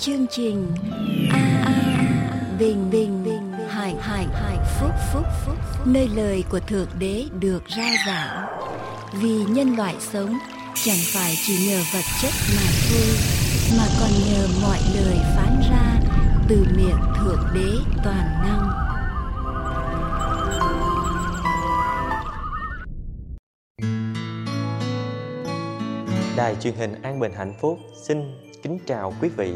chương trình a a bình bình bình hải hải hải phúc phúc phúc. Nơi lời của thượng đế được ra giảng. Vì nhân loại sống, chẳng phải chỉ nhờ vật chất mà thôi, mà còn nhờ mọi lời phán ra từ miệng thượng đế toàn năng. Đài truyền hình An Bình Hạnh Phúc xin kính chào quý vị.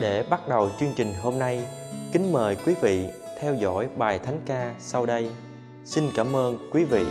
Để bắt đầu chương trình hôm nay, kính mời quý vị theo dõi bài thánh ca sau đây. Xin cảm ơn quý vị.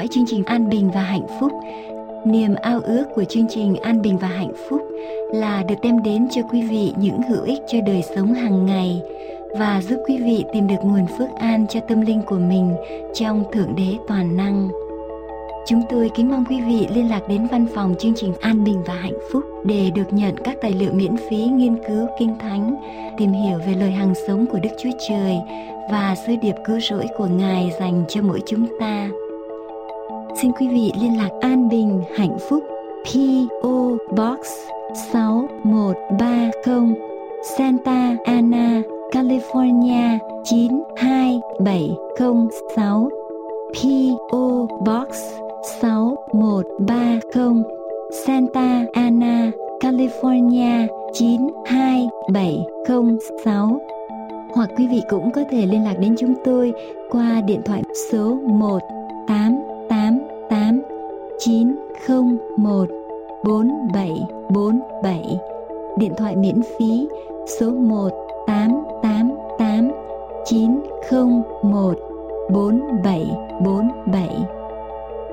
Dõi chương trình An Bình và Hạnh Phúc. Niềm ao ước của chương trình An Bình và Hạnh Phúc là được đem đến cho quý vị những hữu ích cho đời sống hàng ngày và giúp quý vị tìm được nguồn phước an cho tâm linh của mình trong Thượng Đế Toàn Năng. Chúng tôi kính mong quý vị liên lạc đến văn phòng chương trình An Bình và Hạnh Phúc để được nhận các tài liệu miễn phí nghiên cứu Kinh Thánh, tìm hiểu về lời hàng sống của Đức Chúa Trời và sứ điệp cứu rỗi của Ngài dành cho mỗi chúng ta. Xin quý vị liên lạc An Bình Hạnh Phúc. PO Box 6130 Santa Ana, California 92706 PO Box 6130 Santa Ana, California 92706 hoặc quý vị cũng có thể liên lạc đến chúng tôi qua điện thoại số 1888 901 4747 điện thoại miễn phí, số 1888 901 4747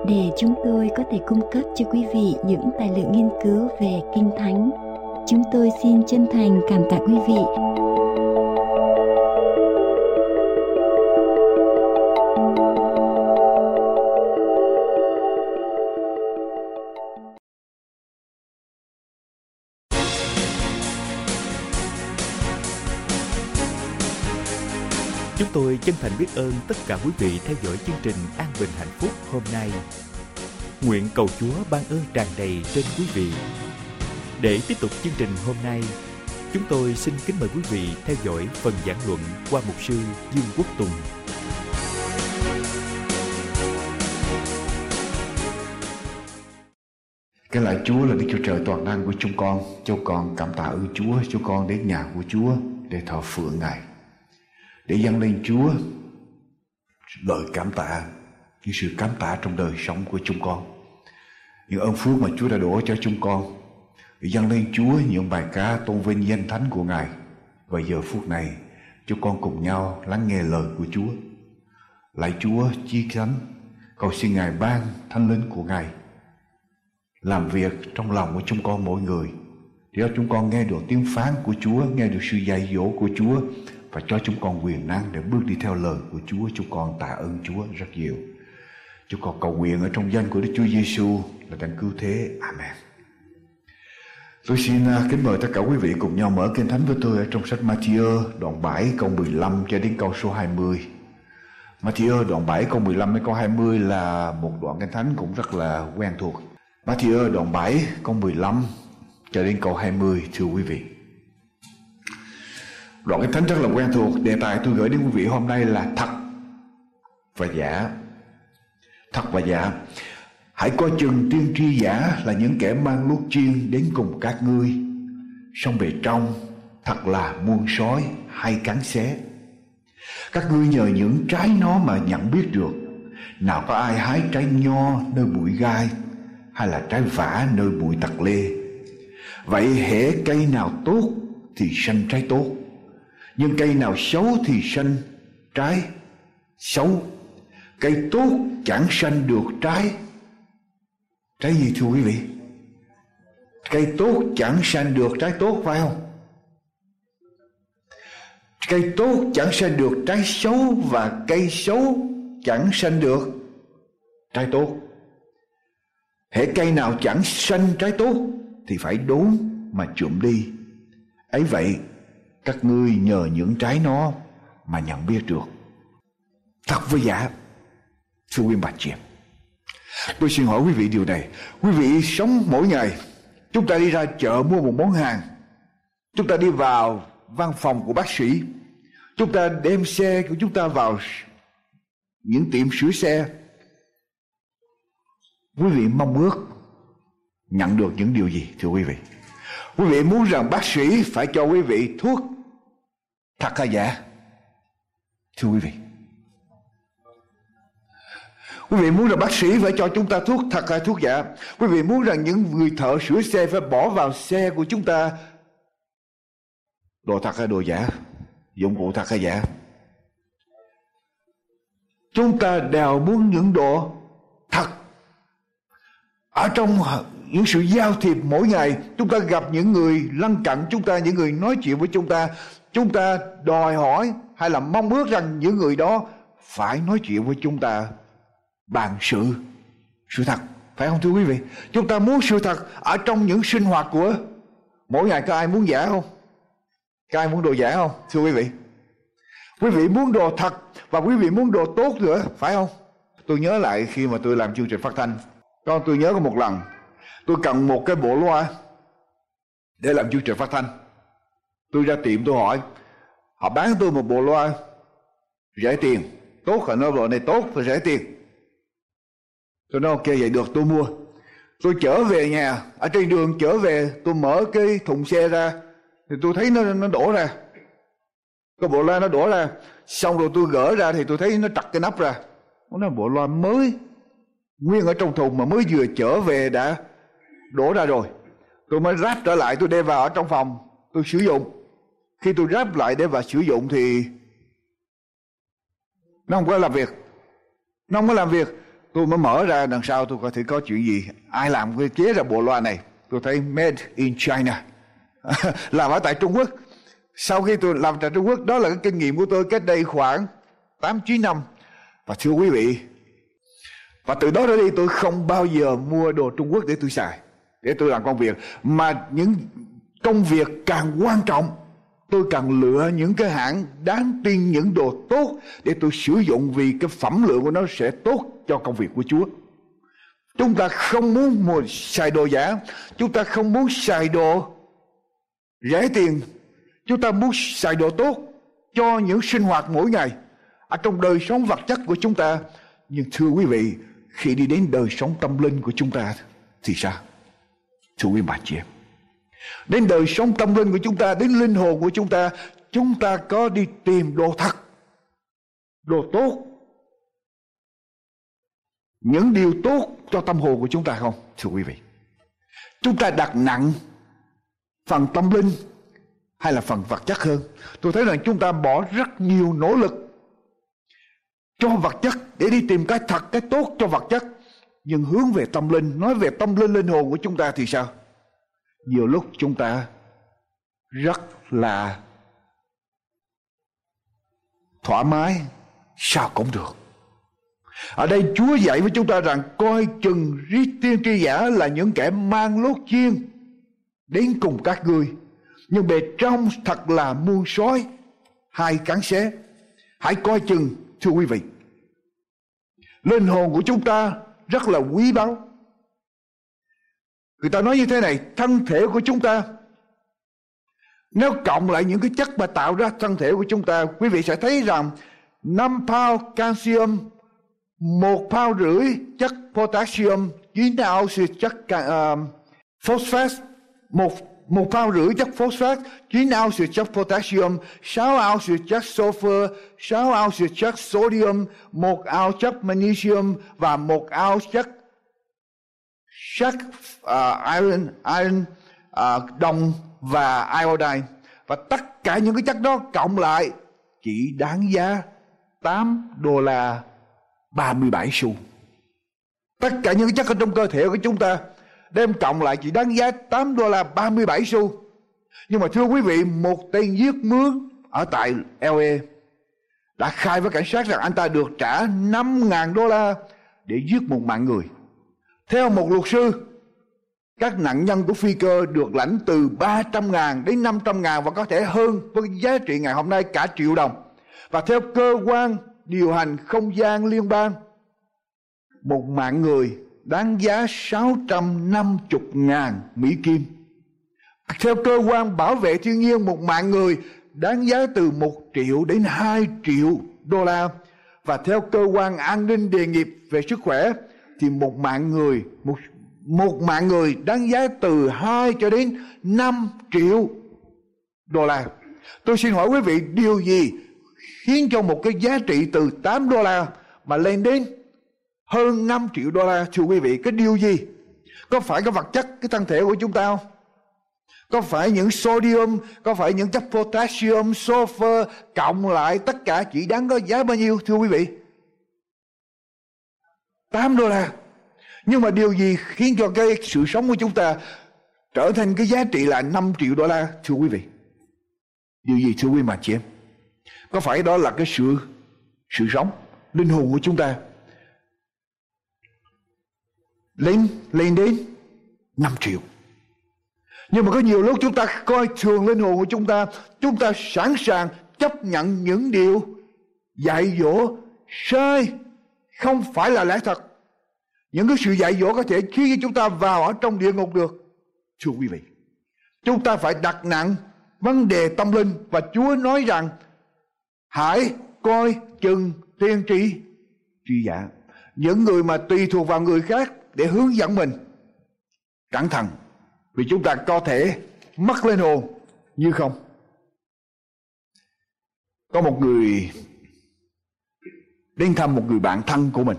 để chúng tôi có thể cung cấp cho quý vị những tài liệu nghiên cứu về Kinh Thánh. Chúng tôi xin chân thành cảm tạ quý vị tôi chân thành biết ơn tất cả quý vị theo dõi chương trình An Bình Hạnh Phúc hôm nay. Nguyện cầu Chúa ban ơn tràn đầy trên quý vị. Để tiếp tục chương trình hôm nay, chúng tôi xin kính mời quý vị theo dõi phần giảng luận qua mục sư Dương Quốc Tùng. Cái lại Chúa là Đức Chúa Trời toàn năng của chúng con. Chúng con cảm tạ ơn Chúa, chúng con đến nhà của Chúa để thờ phượng Ngài để dâng lên Chúa. Lời cảm tạ những sự cảm tạ trong đời sống của chúng con. Những ơn phước mà Chúa đã đổ cho chúng con để dâng lên Chúa, những bài ca tôn vinh danh thánh của Ngài. Và giờ phút này, chúng con cùng nhau lắng nghe lời của Chúa. Lại Chúa chi thánh, cầu xin Ngài ban thánh linh của Ngài làm việc trong lòng của chúng con mỗi người. Để cho chúng con nghe được tiếng phán của Chúa, nghe được sự dạy dỗ của Chúa và cho chúng con quyền năng để bước đi theo lời của Chúa. Chúng con tạ ơn Chúa rất nhiều. Chúng con cầu nguyện ở trong danh của Đức Chúa Giêsu là đấng cứu thế. Amen. Tôi xin à, kính mời tất cả quý vị cùng nhau mở kinh thánh với tôi ở trong sách Matthew, đoạn 7 câu 15 cho đến câu số 20. Matthew, đoạn 7 câu 15 đến câu 20 là một đoạn kinh thánh cũng rất là quen thuộc. Matthew, đoạn 7 câu 15 cho đến câu 20 thưa quý vị. Đoạn cái thánh rất là quen thuộc. Đề tài tôi gửi đến quý vị hôm nay là thật và giả. Thật và giả. Hãy coi chừng tiên tri giả là những kẻ mang luốc chiên đến cùng các ngươi. Xong về trong, thật là muôn sói hay cắn xé. Các ngươi nhờ những trái nó mà nhận biết được. Nào có ai hái trái nho nơi bụi gai, Hay là trái vả nơi bụi tặc lê? Vậy hễ cây nào tốt thì sanh trái tốt nhưng cây nào xấu thì sanh trái, xấu cây tốt chẳng sanh được trái. Trái gì thưa quý vị? Cây tốt chẳng sanh được trái tốt phải không? Cây tốt chẳng sanh được trái xấu và cây xấu chẳng sanh được trái tốt. Hễ cây nào chẳng sanh trái tốt thì phải đốn mà trộm đi. Ấy vậy các ngươi nhờ những trái nó mà nhận biết được thật với giả, thưa quý bà chị tôi xin hỏi quý vị điều này. Quý vị sống mỗi ngày, chúng ta đi ra chợ mua một món hàng. Chúng ta đi vào văn phòng của bác sĩ. Chúng ta đem xe của chúng ta vào những tiệm sửa xe. Quý vị mong ước nhận được những điều gì, thưa quý vị? Quý vị muốn rằng bác sĩ phải cho quý vị thuốc Thật hay giả? Thưa quý vị. Quý vị muốn rằng bác sĩ phải cho chúng ta thuốc thật hay thuốc giả? Quý vị muốn rằng những người thợ sửa xe phải bỏ vào xe của chúng ta đồ thật hay đồ giả? Dụng cụ thật hay giả? chúng ta đều muốn những đồ thật ở trong những sự giao thiệp mỗi ngày. Chúng ta gặp những người lân cận, chúng ta, những người nói chuyện với chúng ta. Chúng ta đòi hỏi hay là mong ước rằng những người đó phải nói chuyện với chúng ta. Bằng sự sự thật, phải không thưa quý vị? Chúng ta muốn sự thật ở trong những sinh hoạt của mỗi ngày. Có ai muốn giả không? Có ai muốn đồ giả không, thưa quý vị? Quý vị muốn đồ thật và quý vị muốn đồ tốt nữa, phải không? Tôi nhớ lại khi mà tôi làm chương trình phát thanh. Con tôi nhớ có một lần tôi cần một cái bộ loa để làm chương trình phát thanh. Tôi ra tiệm tôi hỏi, họ bán tôi một bộ loa rẻ tiền. Tốt họ nó bộ này tốt và rẻ tiền. Tôi nói, ok, vậy được, tôi mua. Tôi chở về nhà. Ở trên đường chở về, tôi mở cái thùng xe ra, thì tôi thấy nó nó đổ ra. Cái bộ loa nó đổ ra. Xong rồi tôi gỡ ra thì tôi thấy nó trật cái nắp ra. Nó là bộ loa mới, nguyên ở trong thùng mà mới vừa chở về đã đổ ra rồi. Tôi mới ráp trở lại, tôi đem vào ở trong phòng, tôi sử dụng. Khi tôi ráp lại để vào sử dụng thì nó không có làm việc. Nó không có làm việc. Tôi mới mở ra, đằng sau tôi coi thử có chuyện gì. Ai làm cái chế ra bộ loa này? Tôi thấy made in China. Làm ở tại Trung Quốc. Sau khi tôi làm tại Trung Quốc, đó là cái kinh nghiệm của tôi cách đây khoảng 8 9 năm. Và thưa quý vị, và từ đó trở đi tôi không bao giờ mua đồ Trung Quốc để tôi xài để tôi làm công việc mà những công việc càng quan trọng tôi cần lựa những cái hãng đáng tin những đồ tốt để tôi sử dụng vì cái phẩm lượng của nó sẽ tốt cho công việc của Chúa. Chúng ta không muốn mua xài đồ giả, chúng ta không muốn xài đồ rẻ tiền, chúng ta muốn xài đồ tốt cho những sinh hoạt mỗi ngày ở trong đời sống vật chất của chúng ta. Nhưng thưa quý vị, khi đi đến đời sống tâm linh của chúng ta thì sao? Thưa quý bà chị em. Đến đời sống tâm linh của chúng ta, Đến linh hồn của chúng ta Chúng ta có đi tìm đồ thật, Đồ tốt. Những điều tốt cho tâm hồn của chúng ta không, Thưa quý vị? Chúng ta đặt nặng Phần tâm linh Hay là phần vật chất hơn? Tôi thấy rằng chúng ta bỏ rất nhiều nỗ lực Cho vật chất Để đi tìm cái thật, cái tốt cho vật chất. Nhưng hướng về tâm linh, Nói về tâm linh linh hồn của chúng ta thì sao? Nhiều lúc chúng ta rất là thoải mái, sao cũng được. Ở đây Chúa dạy với chúng ta rằng, coi chừng riết tiên tri giả là những kẻ mang lốt chiên đến cùng các ngươi, nhưng bề trong thật là muôn sói, hai cắn xé. Hãy coi chừng, thưa quý vị, linh hồn của chúng ta rất là quý báu. Người ta nói như thế này, thân thể của chúng ta nếu cộng lại những cái chất mà tạo ra thân thể của chúng ta, quý vị sẽ thấy rằng 5 pound calcium, một pound rưỡi chất potassium, 9 ounce chất uh, phosphate, một một pound rưỡi chất phosphat, 9 ounce chất potassium, 6 ounce chất sulfur, 6 ounce chất sodium, 1 ounce chất magnesium và 1 ounce chất sắt uh, à, iron iron uh, đồng và iodine và tất cả những cái chất đó cộng lại chỉ đáng giá 8 đô la 37 xu. Tất cả những cái chất ở trong cơ thể của chúng ta đem cộng lại chỉ đáng giá 8 đô la 37 xu. Nhưng mà thưa quý vị, một tên giết mướn ở tại LA đã khai với cảnh sát rằng anh ta được trả 5.000 đô la để giết một mạng người. Theo một luật sư, các nạn nhân của phi cơ được lãnh từ 300.000 đến 500.000 và có thể hơn với giá trị ngày hôm nay cả triệu đồng. Và theo cơ quan điều hành không gian liên bang, một mạng người đáng giá 650 ngàn Mỹ Kim. Theo cơ quan bảo vệ thiên nhiên, một mạng người đáng giá từ 1 triệu đến 2 triệu đô la. Và theo cơ quan an ninh đề nghiệp về sức khỏe, thì một mạng người một một mạng người đáng giá từ 2 cho đến 5 triệu đô la. Tôi xin hỏi quý vị điều gì khiến cho một cái giá trị từ 8 đô la mà lên đến hơn 5 triệu đô la, thưa quý vị, cái điều gì? Có phải cái vật chất, cái thân thể của chúng ta không? Có phải những sodium, có phải những chất potassium, sulfur cộng lại tất cả chỉ đáng có giá bao nhiêu, thưa quý vị? 8 đô la. Nhưng mà điều gì khiến cho cái sự sống của chúng ta trở thành cái giá trị là 5 triệu đô la, thưa quý vị? Điều gì, thưa quý mà chị em? Có phải đó là cái sự sự sống, linh hồn của chúng ta lên lên đến 5 triệu. Nhưng mà có nhiều lúc chúng ta coi thường linh hồn của chúng ta chúng ta sẵn sàng chấp nhận những điều dạy dỗ sai, không phải là lẽ thật. Những cái sự dạy dỗ có thể khiến chúng ta vào ở trong địa ngục được. Thưa quý vị, chúng ta phải đặt nặng vấn đề tâm linh và chúa nói rằng, hãy coi chừng tiên tri tri giả. Những người mà tùy thuộc vào người khác để hướng dẫn mình. Cẩn thận, vì chúng ta có thể mất lên hồn, như không? Có một người đến thăm một người bạn thân của mình.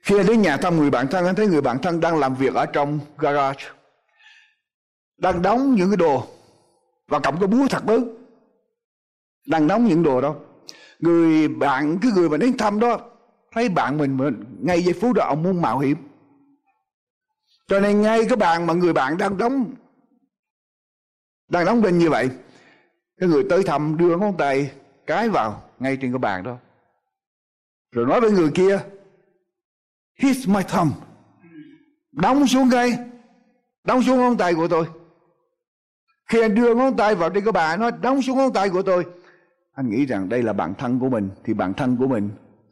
Khi đến nhà thăm người bạn thân, anh thấy người bạn thân đang làm việc ở trong garage, đang đóng những cái đồ và cầm cái búa thật lớn, đang đóng những đồ đó. Người bạn, cái người mà đến thăm đó thấy bạn mình ngay giây phút đó ông muốn mạo hiểm. Cho nên ngay cái bàn mà người bạn đang đóng đang đóng đinh như vậy, cái người tới thăm đưa ngón tay cái vào ngay trên cái bàn đó. Rồi nói với người kia, hit my thumb. Đóng xuống ngay đóng xuống ngón tay của tôi. Khi anh đưa ngón tay vào trên cái bàn nói đóng xuống ngón tay của tôi. Anh nghĩ rằng đây là bạn thân của mình, thì bạn thân của mình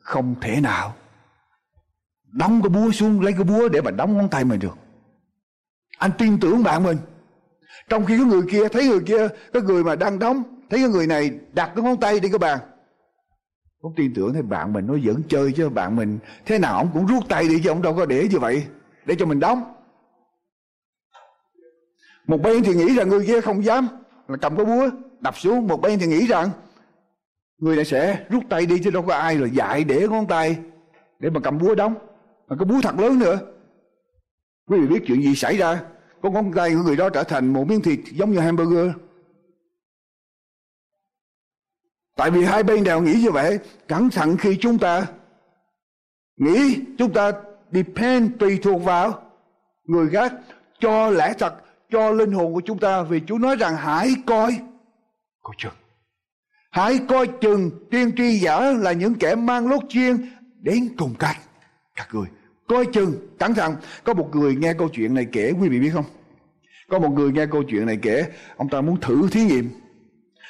không thể nào. Đóng cái búa xuống, lấy cái búa để mà đóng ngón tay mình được. Anh tin tưởng bạn mình. Trong khi cái người kia, thấy người kia, cái người mà đang đóng, thấy cái người này đặt cái ngón tay trên cái bàn không tin tưởng thì bạn mình nó vẫn chơi chứ, bạn mình thế nào ông cũng rút tay đi chứ, ông đâu có để như vậy, để cho mình đóng. Một bên thì nghĩ rằng người kia không dám, là cầm cái búa, đập xuống. Một bên thì nghĩ rằng người này sẽ rút tay đi chứ đâu có ai là dạy để ngón tay, để mà cầm búa đóng, mà cái búa thật lớn nữa. Quý vị biết chuyện gì xảy ra? Có ngón tay của người đó trở thành một miếng thịt giống như hamburger. Tại vì hai bên đều nghĩ như vậy, cẩn thận khi chúng ta nghĩ, chúng ta depend tùy thuộc vào người khác, cho lẽ thật, cho linh hồn của chúng ta. Vì Chúa nói rằng, hãy coi. Coi chừng hãy coi chừng tiên tri giả là những kẻ mang lốt chiên đến cùng cách. các người, coi chừng, cẩn thận. Có một người nghe câu chuyện này kể, quý vị biết không? Có một người nghe câu chuyện này kể, ông ta muốn thử thí nghiệm.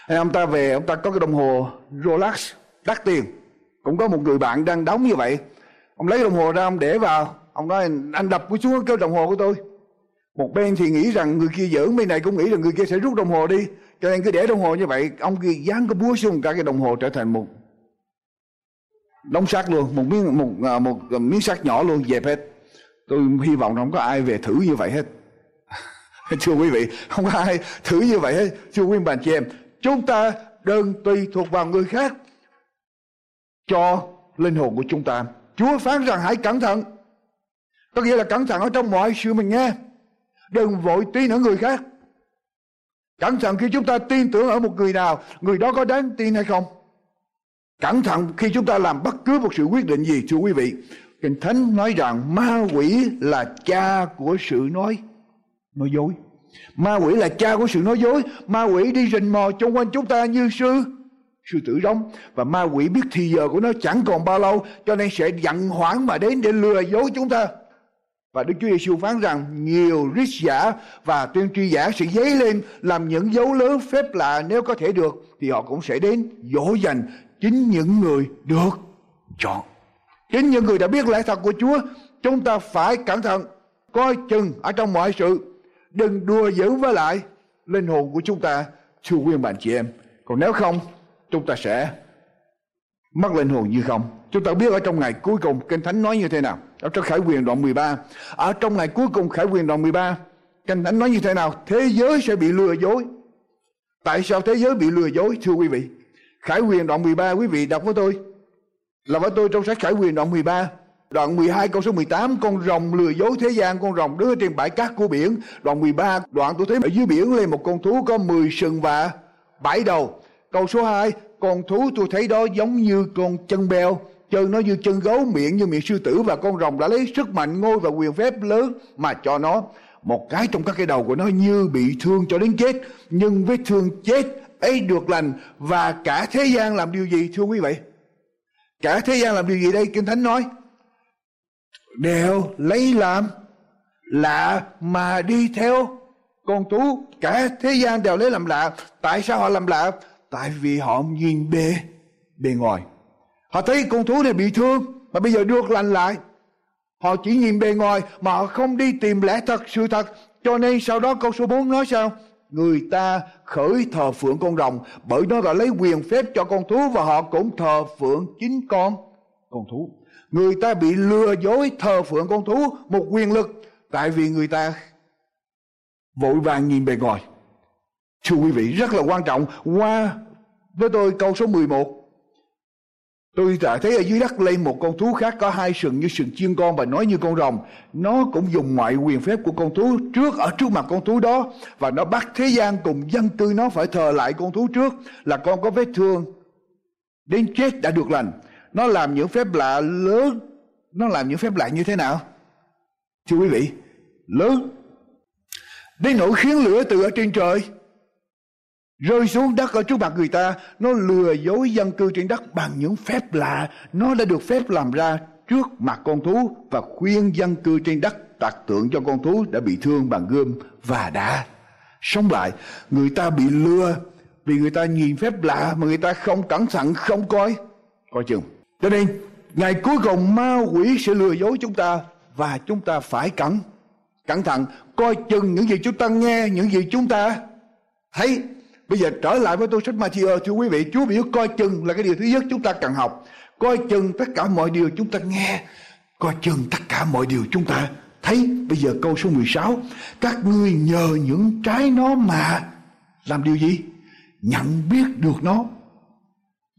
Hay ông ta về, ông ta có cái đồng hồ Rolex đắt tiền. Cũng có một người bạn đang đóng như vậy. Ông lấy đồng hồ ra, ông để vào. Ông nói, anh đập cái xuống cái đồng hồ của tôi. Một bên thì nghĩ rằng người kia giỡn, bên này cũng nghĩ rằng người kia sẽ rút đồng hồ đi cho nên cứ để đồng hồ như vậy ông kia dán cái búa xuống cả cái đồng hồ trở thành một đống sắt luôn một miếng một, một, một miếng sắt nhỏ luôn dẹp hết. Tôi hy vọng không có ai về thử như vậy hết. Thưa quý vị không có ai thử như vậy hết. Thưa quý bạn chị em chúng ta đừng tùy thuộc vào người khác cho linh hồn của chúng ta. Chúa phán rằng hãy cẩn thận. Có nghĩa là cẩn thận ở trong mọi sự mình nghe. Đừng vội tin ở người khác cẩn thận khi chúng ta tin tưởng ở một người nào, người đó có đáng tin hay không? Cẩn thận khi chúng ta làm bất cứ một sự quyết định gì, thưa quý vị. Kinh thánh nói rằng ma quỷ là cha của sự nói nói dối. Ma quỷ là cha của sự nói dối. Ma quỷ đi rình mò chung quanh chúng ta như sư sư tử rống. Và ma quỷ biết thì giờ của nó chẳng còn bao lâu, cho nên sẽ giận hoảng mà đến để lừa dối chúng ta và Đức Chúa Giêsu phán rằng, nhiều rít giả và tuyên tri giả sẽ dấy lên làm những dấu lớn phép lạ nếu có thể được, thì họ cũng sẽ đến dỗ dành chính những người được chọn. Chính những người đã biết lẽ thật của Chúa, chúng ta phải cẩn thận, coi chừng ở trong mọi sự đừng đùa giỡn với lại linh hồn của chúng ta thưa quý bạn chị em còn nếu không, chúng ta sẽ mất linh hồn như không. Chúng ta biết ở trong ngày cuối cùng kinh thánh nói như thế nào? Ở trong khải quyền đoạn 13 ở trong ngày cuối cùng khải quyền đoạn 13 kinh thánh nói như thế nào? Thế giới sẽ bị lừa dối. Tại sao thế giới bị lừa dối, thưa quý vị? Khải quyền đoạn 13 quý vị đọc với tôi. Là với tôi trong sách khải quyền đoạn 13 Đoạn 12 câu số 18 Con rồng lừa dối thế gian, Con rồng đứng trên bãi cát của biển. Đoạn 13 đoạn tôi thấy ở dưới biển lên một con thú Có 10 sừng và bảy đầu. Câu số 2 con thú tôi thấy đó giống như con chân beo chân nó như chân gấu miệng như miệng sư tử và con rồng đã lấy sức mạnh ngôi và quyền phép lớn mà cho nó. Một cái trong các cái đầu của nó như bị thương cho đến chết, nhưng vết thương chết ấy được lành và cả thế gian làm điều gì, thưa quý vị? Cả thế gian làm điều gì đây, kinh thánh nói? Đều lấy làm lạ mà đi theo. Con thú, cả thế gian đều lấy làm lạ. Tại sao họ làm lạ? Tại vì họ nhìn bề bề ngoài. Họ thấy con thú này bị thương, mà bây giờ được lành lại. Họ chỉ nhìn bề ngoài, mà họ không đi tìm lẽ thật, sự thật. Cho nên sau đó câu số 4 nói sao? Người ta khởi thờ phượng con rồng, bởi nó đã lấy quyền phép cho con thú và họ cũng thờ phượng chính con con thú. Người ta bị lừa dối thờ phượng con thú một quyền lực, tại vì người ta vội vàng nhìn bề ngoài thưa quý vị rất là quan trọng qua với tôi câu số 11 Tôi đã thấy ở dưới đất lên một con thú khác có hai sừng như sừng chiên con và nói như con rồng. Nó cũng dùng mọi quyền phép của con thú trước ở trước mặt con thú đó và nó bắt thế gian cùng dân cư nó phải thờ lại con thú trước là con có vết thương đến chết đã được lành. Nó làm những phép lạ lớn. Nó làm những phép lạ như thế nào? Thưa quý vị, lớn. Đến nỗi khiến lửa từ ở trên trời rơi xuống đất ở trước mặt người ta, nó lừa dối dân cư trên đất bằng những phép lạ. Nó đã được phép làm ra trước mặt con thú và khuyên dân cư trên đất tạc tượng cho con thú đã bị thương bằng gươm và đã sống lại, người ta bị lừa vì người ta nhìn phép lạ mà người ta không cẩn thận, không coi. Coi chừng. Cho nên, ngày cuối cùng ma quỷ sẽ lừa dối chúng ta và chúng ta phải cẩn cẩn thận, coi chừng những gì chúng ta nghe, những gì chúng ta thấy. Bây giờ trở lại với tôi sách Matthew thưa quý vị, Chúa biểu coi chừng là cái điều thứ nhất chúng ta cần học. Coi chừng tất cả mọi điều chúng ta nghe, coi chừng tất cả mọi điều chúng ta thấy. Bây giờ câu số 16, các ngươi nhờ những trái nó mà làm điều gì? Nhận biết được nó.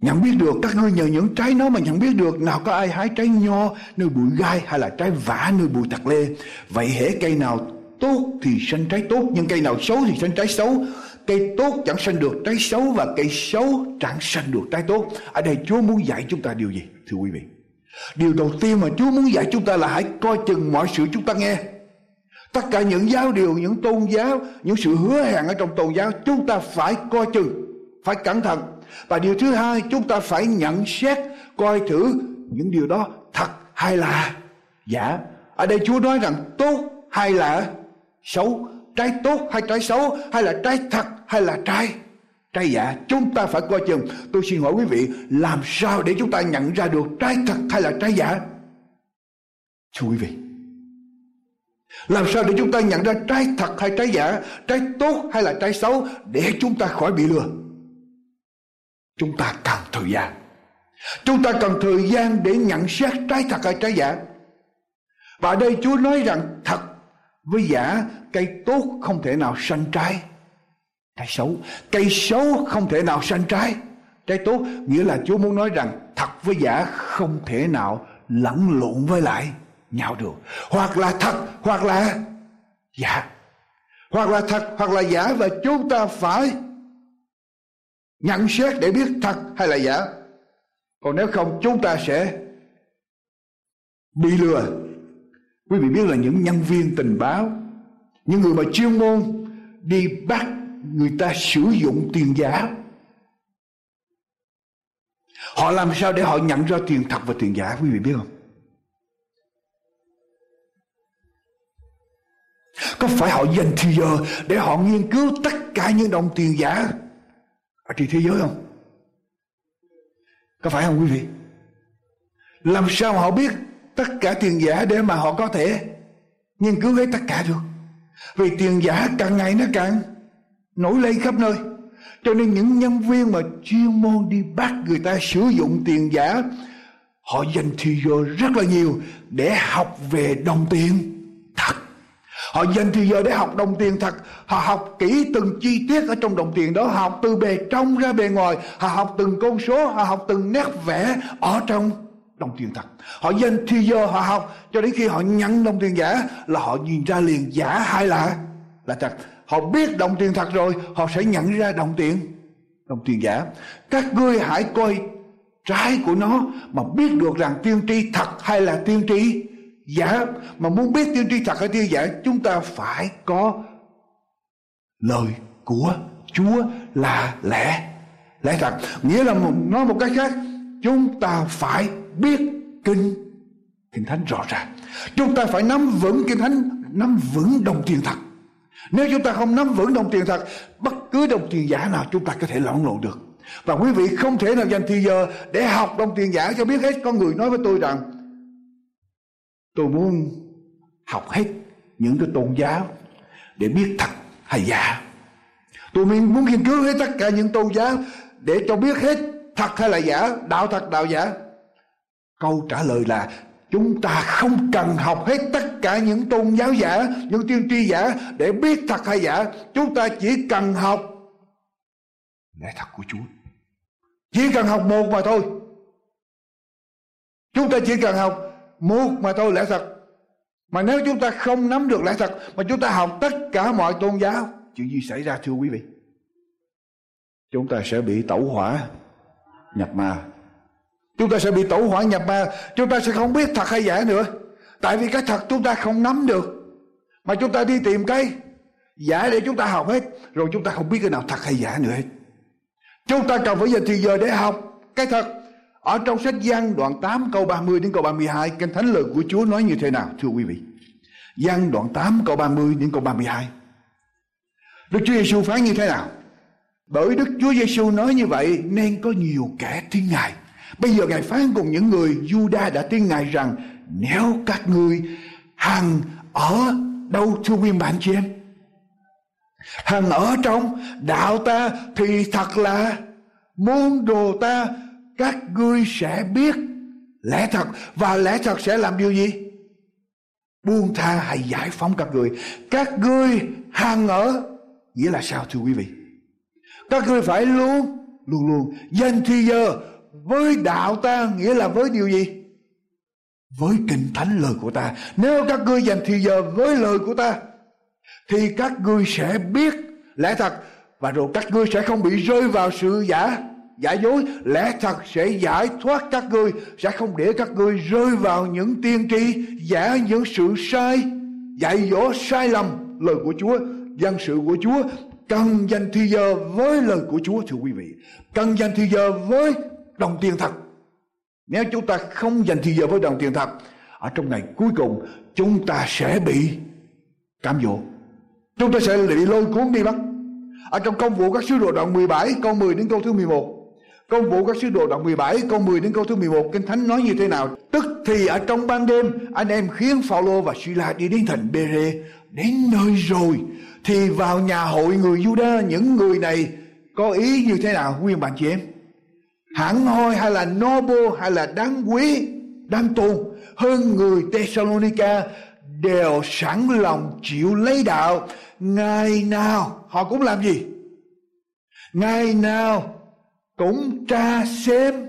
Nhận biết được các ngươi nhờ những trái nó mà nhận biết được nào có ai hái trái nho nơi bụi gai hay là trái vả nơi bụi tạc lê. Vậy hễ cây nào tốt thì sanh trái tốt nhưng cây nào xấu thì sanh trái xấu Cây tốt chẳng sanh được trái xấu và cây xấu chẳng sanh được trái tốt. Ở đây Chúa muốn dạy chúng ta điều gì? Thưa quý vị. Điều đầu tiên mà Chúa muốn dạy chúng ta là hãy coi chừng mọi sự chúng ta nghe. Tất cả những giáo điều, những tôn giáo, những sự hứa hẹn ở trong tôn giáo chúng ta phải coi chừng, phải cẩn thận. Và điều thứ hai chúng ta phải nhận xét, coi thử những điều đó thật hay là giả. Ở đây Chúa nói rằng tốt hay là xấu trái tốt hay trái xấu, hay là trái thật hay là trái trái giả, chúng ta phải coi chừng. Tôi xin hỏi quý vị, làm sao để chúng ta nhận ra được trái thật hay là trái giả? Thưa quý vị, làm sao để chúng ta nhận ra trái thật hay trái giả, trái tốt hay là trái xấu để chúng ta khỏi bị lừa? Chúng ta cần thời gian. Chúng ta cần thời gian để nhận xét trái thật hay trái giả. Và đây Chúa nói rằng thật với giả, cây tốt không thể nào sanh trái trái xấu, cây xấu không thể nào sanh trái trái tốt nghĩa là chúa muốn nói rằng thật với giả không thể nào lẫn lộn với lại nhau được. Hoặc là thật, hoặc là giả. Hoặc là thật, hoặc là giả và chúng ta phải nhận xét để biết thật hay là giả. Còn nếu không, chúng ta sẽ bị lừa quý vị biết là những nhân viên tình báo, những người mà chuyên môn đi bắt người ta sử dụng tiền giả, họ làm sao để họ nhận ra tiền thật và tiền giả, quý vị biết không? Có phải họ dành thời giờ để họ nghiên cứu tất cả những đồng tiền giả ở trên thế giới không? Có phải không, quý vị? Làm sao họ biết? Tất cả tiền giả để mà họ có thể nghiên cứu hết tất cả được. Vì tiền giả càng ngày nó càng nổi lên khắp nơi. Cho nên những nhân viên mà chuyên môn đi bắt người ta sử dụng tiền giả, họ dành thời giờ rất là nhiều để học về đồng tiền thật. Họ dành thời giờ để học đồng tiền thật. Họ học kỹ từng chi tiết ở trong đồng tiền đó. Học từ bề trong ra bề ngoài. Họ học từng con số. Họ học từng nét vẽ ở trong đồng tiền thật họ dành thi giờ họ học cho đến khi họ nhận đồng tiền giả là họ nhìn ra liền giả hay là là thật. Họ biết đồng tiền thật rồi họ sẽ nhận ra đồng tiền đồng tiền giả các ngươi hãy coi trái của nó mà biết được rằng tiên tri thật hay là tiên tri giả. Mà muốn biết tiên tri thật hay tiên giả chúng ta phải có lời của Chúa là lẽ. Lẽ thật. Nghĩa là một, nói một cách khác chúng ta phải biết kinh kinh thánh rõ ràng. Chúng ta phải nắm vững kinh thánh, nắm vững đồng tiền thật. Nếu chúng ta không nắm vững đồng tiền thật, bất cứ đồng tiền giả nào chúng ta có thể lẫn lộn được. Và quý vị không thể nào dành thời giờ để học đồng tiền giả cho biết hết. Con người nói với tôi rằng, tôi muốn học hết những cái tôn giáo để biết thật hay giả. Tôi muốn nghiên cứu hết tất cả những tôn giáo để cho biết hết thật hay là giả, đạo thật, đạo giả câu trả lời là chúng ta không cần học hết tất cả những tôn giáo giả, những tiên tri giả để biết thật hay giả. Chúng ta chỉ cần học lẽ thật của chúa. Chỉ cần học một mà thôi. Chúng ta chỉ cần học một mà thôi lẽ thật. Mà nếu chúng ta không nắm được lẽ thật, mà chúng ta học tất cả mọi tôn giáo, chuyện gì xảy ra thưa quý vị? Chúng ta sẽ bị tẩu hỏa nhập ma chúng ta sẽ bị tẩu hỏa nhập ma. Chúng ta sẽ không biết thật hay giả nữa. Tại vì cái thật chúng ta không nắm được. Mà chúng ta đi tìm cái giả để chúng ta học hết. Rồi chúng ta không biết cái nào thật hay giả nữa hết. Chúng ta cần phải dành thời giờ để học cái thật. Ở trong sách Giăng đoạn 8 câu 30 đến câu 32 Kinh Thánh lời của Chúa nói như thế nào, thưa quý vị? Giăng đoạn 8 câu 30 đến câu 32 Đức Chúa Giêsu phán như thế nào? Bởi Đức Chúa Giêsu nói như vậy nên có nhiều kẻ tin Ngài. Bây giờ Ngài phán cùng những người Juda đã tin Ngài rằng, nếu các ngươi hằng ở đâu, thưa quý bạn chị em? Hằng ở trong đạo ta thì thật là môn đồ ta, các ngươi sẽ biết lẽ thật và lẽ thật sẽ làm điều gì? Buông tha hay giải phóng các ngươi. Các ngươi hằng ở, nghĩa là sao, thưa quý vị? các ngươi phải luôn luôn luôn, dành thi giờ với đạo ta, nghĩa là với điều gì? Với kinh thánh lời của ta. Nếu các ngươi dành thì giờ với lời của ta, thì các ngươi sẽ biết lẽ thật. Và rồi các ngươi sẽ không bị rơi vào sự giả giả dối. Lẽ thật sẽ giải thoát các ngươi, sẽ không để các ngươi rơi vào những tiên tri, giả những sự sai, dạy dỗ sai lầm. Lời của Chúa, dân sự của Chúa. Cần dành thì giờ với lời của Chúa, thưa quý vị. Cần dành thì giờ với đồng tiền thật. Nếu chúng ta không dành thời giờ với đồng tiền thật, ở trong ngày cuối cùng, chúng ta sẽ bị cám dỗ. Chúng ta sẽ bị lôi cuốn đi mất. Ở trong công vụ các sứ đồ đoạn 17 câu 10 đến câu thứ 11 Công vụ các sứ đồ đoạn 17 câu 10 đến câu thứ 11 Kinh Thánh nói như thế nào? Tức thì ở trong ban đêm, Anh em khiến Phaolô và Sila đi đến thành Bere Đến nơi rồi, thì vào nhà hội người Juda những người này có ý như thế nào? Nguyên bạn chị em? Hẳn hoi hay là noble hay là đáng quý, đáng tôn, hơn người Thessalonica đều sẵn lòng chịu lấy đạo. Ngày nào họ cũng làm gì? Ngày nào cũng tra xem.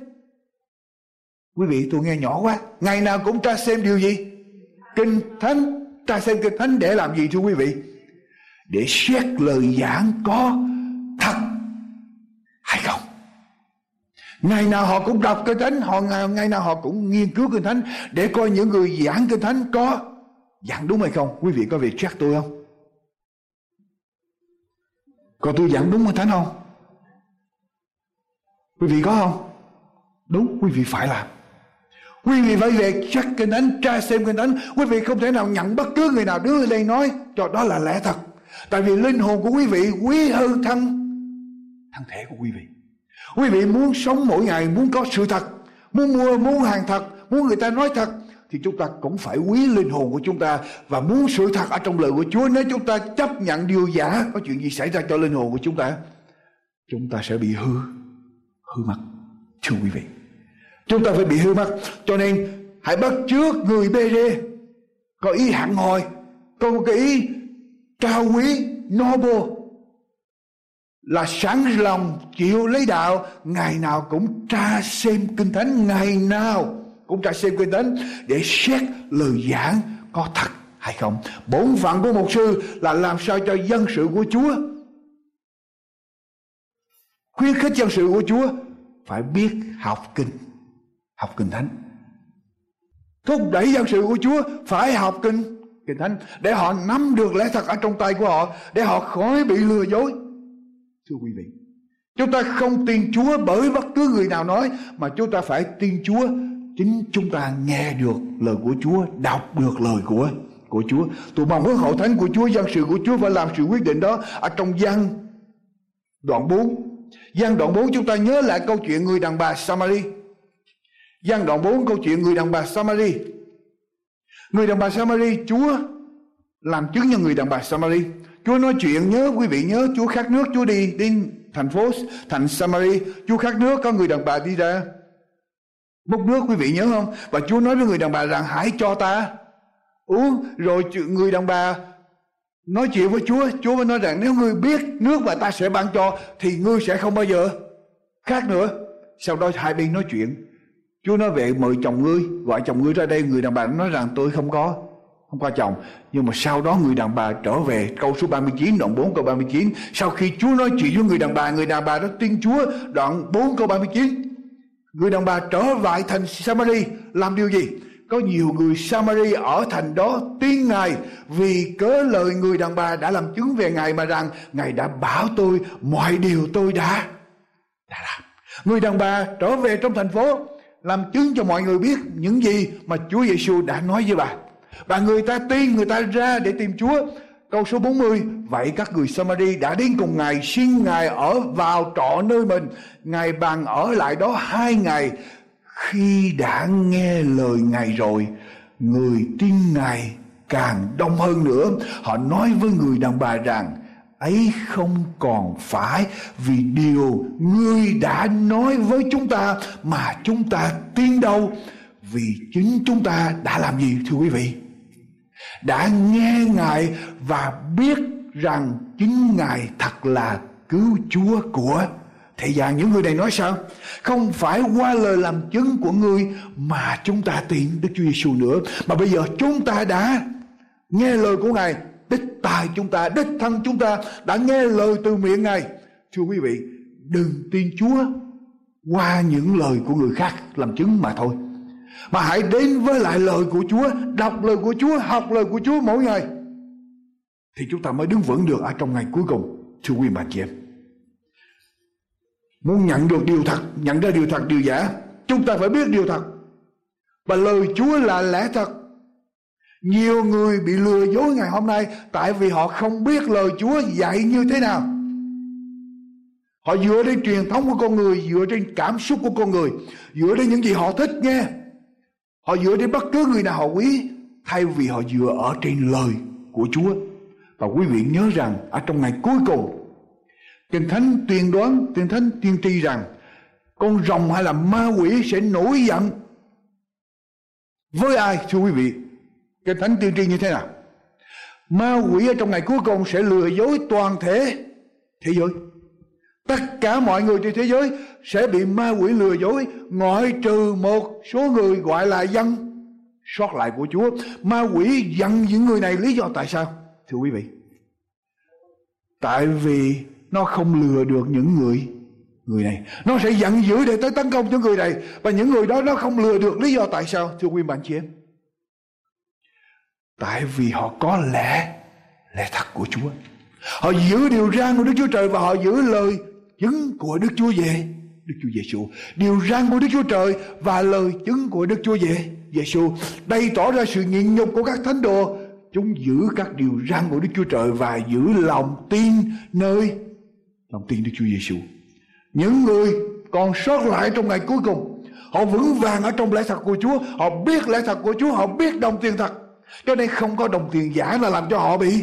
Quý vị, tôi nghe nhỏ quá. Ngày nào cũng tra xem điều gì? Kinh thánh. Tra xem kinh thánh để làm gì, thưa quý vị? Để xét lời giảng có thật hay không? Ngày nào họ cũng đọc kinh thánh, họ ngày nào họ cũng nghiên cứu kinh thánh để coi những người giảng kinh thánh có giảng đúng hay không. Quý vị có việc chắc tôi không? Còn tôi giảng đúng kinh thánh không? Quý vị có không? Đúng, quý vị phải làm. Quý vị phải về chắc kinh thánh, tra xem kinh thánh. Quý vị không thể nào nhận bất cứ người nào đứng lên đây nói, cho đó là lẽ thật. Tại vì linh hồn của quý vị quý hơn thân thân thể của quý vị. Quý vị muốn sống mỗi ngày, muốn có sự thật, muốn mua, muốn hàng thật, muốn người ta nói thật, thì chúng ta cũng phải quý linh hồn của chúng ta và muốn sự thật ở trong lời của Chúa. Nếu chúng ta chấp nhận điều giả có chuyện gì xảy ra cho linh hồn của chúng ta chúng ta sẽ bị hư hư mất thưa quý vị. Chúng ta phải bị hư mất cho nên hãy bắt trước người bê đê có ý hẳn hoi có một cái ý cao quý noble là sẵn lòng chịu lấy đạo, ngày nào cũng tra xem kinh thánh, ngày nào cũng tra xem kinh thánh để xét lời giảng có thật hay không. Bổn phận của một sư là làm sao cho dân sự của chúa khuyến khích dân sự của Chúa phải biết học kinh học kinh thánh. Thúc đẩy dân sự của Chúa phải học kinh kinh thánh để họ nắm được lẽ thật ở trong tay của họ, để họ khỏi bị lừa dối thưa quý vị, chúng ta không tin Chúa bởi bất cứ người nào nói, mà chúng ta phải tin Chúa. Chính chúng ta nghe được lời của Chúa, đọc được lời của của Chúa. Tôi mong muốn hậu thánh của Chúa, dân sự của Chúa phải làm sự quyết định đó ở trong gian đoạn 4 gian đoạn 4 chúng ta nhớ lại câu chuyện người đàn bà Samari. Gian đoạn 4 câu chuyện người đàn bà Samari. Người đàn bà Samari, Chúa làm chứng cho người đàn bà Samari. Chúa nói chuyện, nhớ, quý vị nhớ, Chúa khát nước, Chúa đi đến thành phố, thành Samari Chúa khát nước, có người đàn bà đi ra múc nước. Quý vị nhớ không? Và Chúa nói với người đàn bà rằng, hãy cho ta uống. Rồi người đàn bà nói chuyện với Chúa. Chúa mới nói rằng, nếu ngươi biết nước mà ta sẽ ban cho, thì ngươi sẽ không bao giờ khác nữa. Sau đó hai bên nói chuyện. Chúa nói về mời chồng ngươi, gọi chồng ngươi ra đây. Người đàn bà nói rằng, tôi không có không có chồng nhưng mà sau đó người đàn bà trở về, câu số 39 đoạn 4 câu 39 sau khi Chúa nói chuyện với người đàn bà, người đàn bà đó tin Chúa, đoạn 4 câu 39 người đàn bà trở lại thành Samari, làm điều gì có nhiều người Samari ở thành đó tin Ngài vì cớ lời người đàn bà đã làm chứng về Ngài mà rằng, Ngài đã bảo tôi mọi điều tôi đã đã làm. Người đàn bà trở về trong thành phố, làm chứng cho mọi người biết những gì mà Chúa Giêsu đã nói với bà. Và người ta tin, người ta ra để tìm Chúa. Câu số 40 Vậy các người Samari đã đến cùng Ngài Xin Ngài ở vào trọ nơi mình. Ngài bằng ở lại đó hai ngày. Khi đã nghe lời ngài rồi người tin ngài càng đông hơn nữa. Họ nói với người đàn bà rằng ấy không còn phải vì điều ngươi đã nói với chúng ta mà chúng ta tin đâu. Vì chính chúng ta đã làm gì thưa quý vị? Đã nghe ngài và biết rằng chính ngài thật là cứu chúa của thế gian. Những người này nói sao? Không phải qua lời làm chứng của ngươi mà chúng ta tin Đức Chúa Giêsu nữa. Mà bây giờ chúng ta đã nghe lời của Ngài, đích tài chúng ta, đích thân chúng ta đã nghe lời từ miệng Ngài. Thưa quý vị, đừng tin Chúa qua những lời của người khác làm chứng mà thôi mà hãy đến với lại lời của Chúa đọc lời của Chúa học lời của Chúa mỗi ngày thì chúng ta mới đứng vững được ở trong ngày cuối cùng thưa quý bà chị em Muốn nhận được điều thật, nhận ra điều thật, điều giả, chúng ta phải biết điều thật. Và lời Chúa là lẽ thật. Nhiều người bị lừa dối ngày hôm nay tại vì họ không biết lời Chúa dạy như thế nào. Họ dựa trên truyền thống của con người, dựa trên cảm xúc của con người, dựa trên những gì họ thích nghe. Họ dựa trên bất cứ người nào họ quý, thay vì họ dựa ở trên lời của Chúa. Và quý vị nhớ rằng ở trong ngày cuối cùng Kinh Thánh tuyên đoán, Kinh Thánh tiên tri rằng con rồng hay là ma quỷ sẽ nổi giận với ai thưa quý vị? Kinh Thánh tiên tri như thế nào? Ma quỷ ở trong ngày cuối cùng sẽ lừa dối toàn thể thế giới. Tất cả mọi người trên thế giới sẽ bị ma quỷ lừa dối, ngoại trừ một số người gọi là dân sót lại của Chúa. Ma quỷ giận những người này, lý do tại sao? Thưa quý vị. Tại vì nó không lừa được những người người này nó sẽ giận dữ để tới tấn công những người này, và những người đó nó không lừa được, lý do tại sao thưa quý bạn chị em, tại vì họ có lẽ lẽ thật của Chúa họ giữ điều răn của Đức Chúa Trời và họ giữ lời chứng của Đức Chúa về Đức Chúa Giêsu điều răn của Đức Chúa Trời và lời chứng của Đức Chúa Giêsu đây tỏ ra sự nhịn nhục của các thánh đồ chúng giữ các điều răn của Đức Chúa Trời và giữ lòng tin nơi lòng tin Đức Chúa Giêsu. Những người còn sót lại trong ngày cuối cùng, họ vững vàng ở trong lẽ thật của Chúa, họ biết lẽ thật của Chúa, họ biết đồng tiền thật. Cho nên không có đồng tiền giả là làm cho họ bị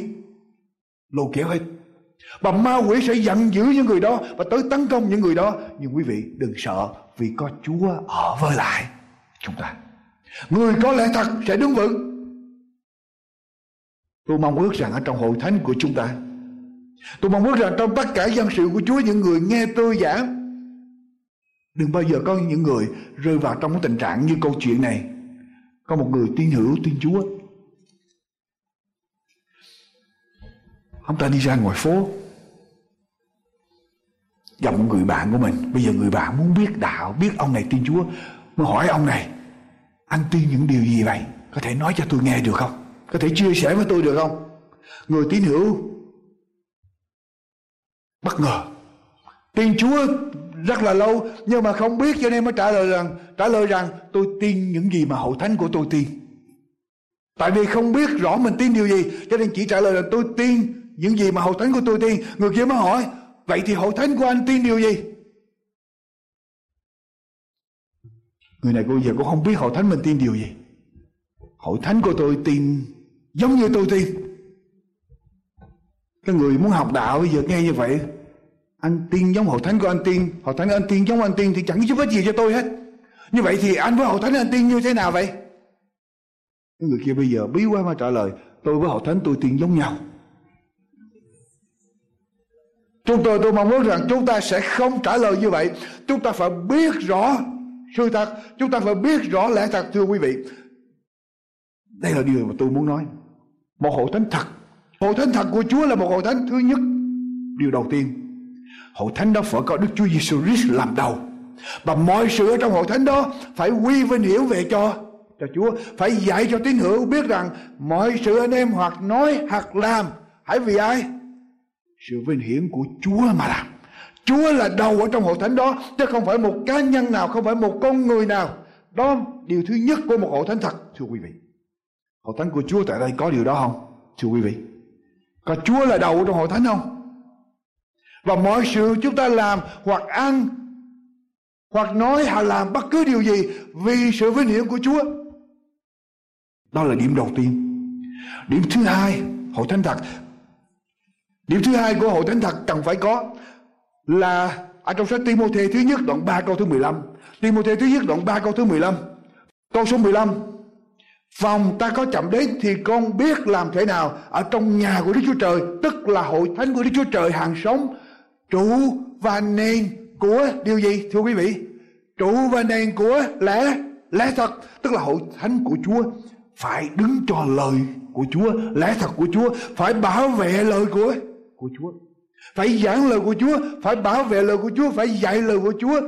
lôi kéo hết. Và ma quỷ sẽ giận dữ những người đó và tới tấn công những người đó. Nhưng quý vị đừng sợ, vì có Chúa ở với lại chúng ta. Người có lẽ thật sẽ đứng vững. Tôi mong ước rằng ở trong hội thánh của chúng ta, Tôi mong ước rằng trong tất cả dân sự của Chúa, những người nghe tôi giảng, Đừng bao giờ có những người rơi vào trong cái tình trạng như câu chuyện này Có một người tin hữu tin Chúa Ông ta đi ra ngoài phố gặp một người bạn của mình. Bây giờ người bạn muốn biết đạo, biết ông này tin chúa mới hỏi ông này, anh tin những điều gì vậy? Có thể nói cho tôi nghe được không? Có thể chia sẻ với tôi được không? Người tín hữu bất ngờ. Tin chúa rất là lâu, nhưng mà không biết, cho nên mới trả lời rằng, trả lời rằng, tôi tin những gì mà hậu thánh của tôi tin. Tại vì không biết rõ mình tin điều gì, cho nên chỉ trả lời là, tôi tin những gì mà hậu thánh của tôi tin. Người kia mới hỏi vậy thì hội thánh của anh tin điều gì? Người này bây giờ cũng không biết hội thánh mình tin điều gì. Hội thánh của tôi tin giống như tôi tin. Cái người muốn học đạo bây giờ nghe như vậy, anh tin giống hội thánh của anh tin hội thánh anh tin giống anh tin thì chẳng giúp ích gì cho tôi hết. Như vậy thì anh với hội thánh anh tin như thế nào vậy? Cái người kia bây giờ bí quá mà trả lời, tôi với hội thánh tôi tin giống nhau chúng tôi tôi mong muốn rằng chúng ta sẽ không trả lời như vậy. Chúng ta phải biết rõ sự thật chúng ta phải biết rõ lẽ thật, thưa quý vị. Đây là điều mà tôi muốn nói. Một hội thánh thật. Hội thánh thật của Chúa là một hội thánh thứ nhất. Điều đầu tiên, hội thánh đó phải có Đức Chúa Giêsu Christ làm đầu. Và mọi sự ở trong hội thánh đó phải quy vinh hiểu về cho cho Chúa, phải dạy cho tín hữu biết rằng mọi sự anh em hoặc nói hoặc làm, hãy vì ai? Sự vinh hiển của Chúa mà làm. Chúa là đầu ở trong hội thánh đó, chứ không phải một cá nhân nào, không phải một con người nào. Đó, điều thứ nhất của một hội thánh thật, thưa quý vị. Hội thánh của Chúa tại đây có điều đó không, thưa quý vị? Có Chúa là đầu trong hội thánh không? Và mọi sự chúng ta làm, hoặc ăn, hoặc nói hoặc làm bất cứ điều gì vì sự vinh hiển của Chúa. Đó là điểm đầu tiên. Điểm thứ hai, hội thánh thật điểm thứ hai của hội thánh thật cần phải có là ở trong sách Timothée thứ nhất đoạn 3 câu thứ 15 Timothée thứ nhất đoạn 3 câu thứ 15 câu số 15 Phòng ta có chậm đến thì con biết làm thế nào ở trong nhà của Đức Chúa Trời, tức là hội thánh của Đức Chúa Trời hàng sống, trụ và nền của điều gì thưa quý vị? Trụ và nền của lẽ lẽ thật, tức là hội thánh của Chúa. Phải đứng cho lời của Chúa, lẽ thật của Chúa, phải bảo vệ lời của của Chúa. Phải giảng lời của Chúa, phải bảo vệ lời của Chúa, phải dạy lời của Chúa,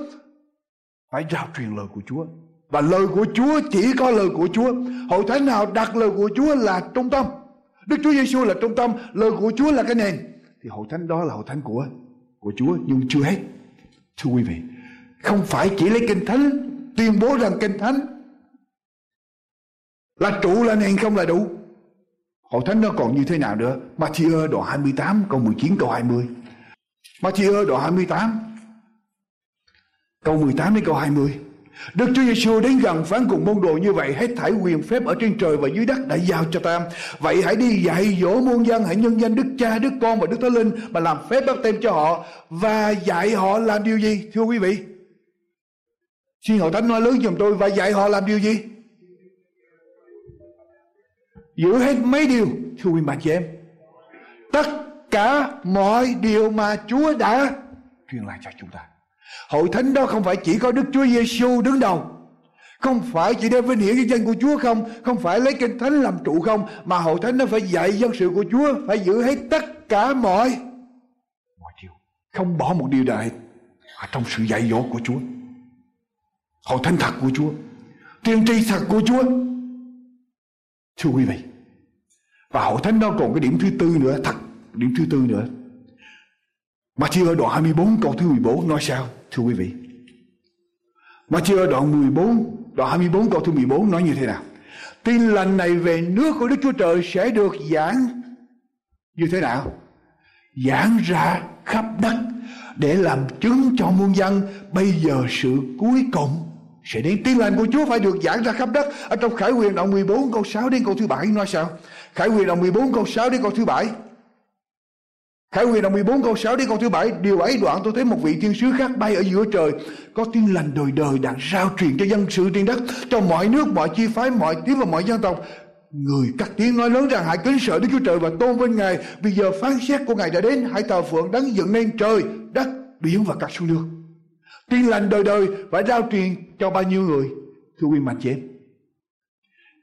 phải rao truyền lời của Chúa. Và lời của Chúa chỉ có lời của Chúa. Hội thánh nào đặt lời của Chúa là trung tâm. Đức Chúa Giêsu là trung tâm, lời của Chúa là cái nền. Thì hội thánh đó là hội thánh của của Chúa nhưng chưa hết. Thưa quý vị, không phải chỉ lấy kinh thánh tuyên bố rằng kinh thánh là trụ là nền không là đủ. Hội thánh nó còn như thế nào nữa? Matthew đoạn 28 câu 19 câu 20. Matthew đoạn 28 câu 18 đến câu 20. Đức Chúa Giêsu đến gần phán cùng môn đồ như vậy hết thảy quyền phép ở trên trời và dưới đất đã giao cho ta. Vậy hãy đi dạy dỗ muôn dân hãy nhân danh Đức Cha, Đức Con và Đức Thánh Linh mà làm phép bắt tem cho họ và dạy họ làm điều gì thưa quý vị? Xin hội thánh nói lớn giùm tôi và dạy họ làm điều gì? Giữ hết mấy điều thưa quý bà chị em. Tất cả mọi điều mà Chúa đã truyền lại cho chúng ta. Hội thánh đó không phải chỉ có Đức Chúa Giêsu đứng đầu. Không phải chỉ đem vinh hiển cái danh của Chúa không, không phải lấy kinh thánh làm trụ không, mà hội thánh nó phải dạy dân sự của Chúa, phải giữ hết tất cả mọi mọi điều, không bỏ một điều nào ở trong sự dạy dỗ của Chúa. Hội thánh thật của Chúa, tiên tri thật của Chúa. Thưa quý vị, và hội thánh đó còn cái điểm thứ tư nữa, thật điểm thứ tư nữa. mà chưa đoạn 24 câu thứ 14 nói sao? Thưa quý vị. mà chưa đoạn 14, đoạn 24 câu thứ 14 nói như thế nào? Tin lành này về nước của Đức Chúa Trời sẽ được giảng như thế nào? Giảng ra khắp đất để làm chứng cho muôn dân bây giờ sự cuối cùng sẽ đến tin lành của Chúa phải được giảng ra khắp đất ở trong Khải Quyền đoạn 14 câu 6 đến câu thứ 7 nói sao? Khải Quyền đoạn 14 câu 6 đến câu thứ 7 Khải quyền đoạn 14 câu 6 đến câu thứ 7 Điều ấy đoạn tôi thấy một vị thiên sứ khác bay ở giữa trời. Có tin lành đời đời đang rao truyền cho dân sự trên đất. Cho mọi nước, mọi chi phái, mọi tiếng và mọi dân tộc. Người cắt tiếng nói lớn rằng hãy kính sợ Đức Chúa Trời và tôn vinh Ngài. Vì giờ phán xét của Ngài đã đến. Hãy thờ phượng đấng dựng nên trời, đất, biển và các suối nước. Tin lành đời đời phải rao truyền cho bao nhiêu người? Thưa quý mạnh chị em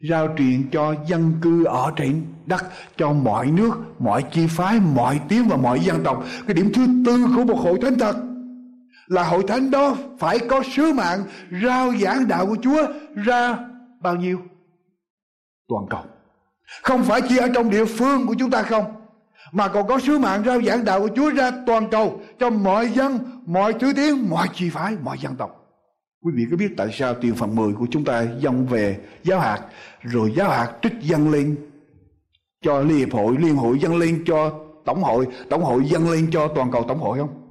Rao truyền cho dân cư ở trên đất Cho mọi nước, mọi chi phái, mọi tiếng và mọi dân tộc Cái điểm thứ tư của một hội thánh thật là hội thánh đó phải có sứ mạng rao giảng đạo của Chúa ra bao nhiêu? Toàn cầu. Không phải chỉ ở trong địa phương của chúng ta không, mà còn có sứ mạng rao giảng đạo của Chúa ra toàn cầu cho mọi dân, mọi thứ tiếng, mọi chi phái, mọi dân tộc. Quý vị có biết tại sao tiền phần 10 của chúng ta dâng về giáo hạt rồi giáo hạt trích dâng lên cho liên hiệp hội, liên hội dâng lên cho tổng hội, tổng hội dâng lên cho toàn cầu tổng hội không?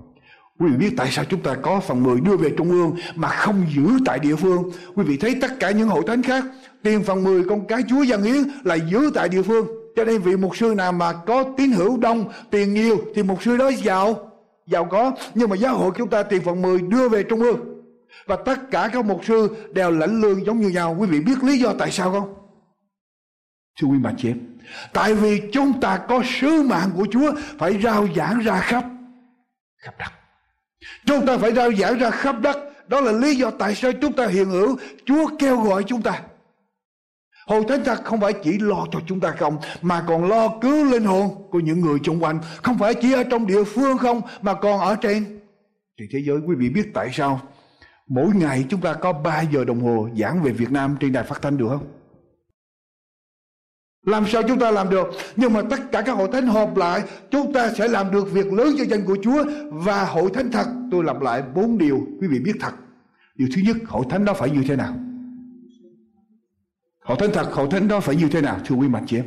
Quý vị biết tại sao chúng ta có phần 10 đưa về trung ương mà không giữ tại địa phương? Quý vị thấy tất cả những hội thánh khác tiền phần 10 con cái Chúa dân hiến là giữ tại địa phương. Cho nên vị mục sư nào mà có tín hữu đông, tiền nhiều thì mục sư đó giàu, giàu có. Nhưng mà giáo hội chúng ta tiền phần 10 đưa về trung ương. Và tất cả các mục sư đều lãnh lương giống như nhau. Quý vị biết lý do tại sao không? Thưa quý bà chị em, tại vì chúng ta có sứ mạng của Chúa phải rao giảng ra khắp khắp đất. Chúng ta phải rao giảng ra khắp đất. Đó là lý do tại sao chúng ta hiện hữu. Chúa kêu gọi chúng ta. Hội thánh thật không phải chỉ lo cho chúng ta không Mà còn lo cứu linh hồn của những người xung quanh Không phải chỉ ở trong địa phương không Mà còn ở trên Thì thế giới quý vị biết tại sao Mỗi ngày chúng ta có 3 giờ đồng hồ giảng về Việt Nam trên đài phát thanh được không? Làm sao chúng ta làm được? Nhưng mà tất cả các hội thánh họp lại, Chúng ta sẽ làm được việc lớn cho danh của Chúa. Và hội thánh thật, Tôi lặp lại bốn điều quý vị biết thật. Điều thứ nhất, hội thánh đó phải như thế nào? Hội thánh thật, hội thánh đó phải như thế nào, Thưa quý mạnh chị em?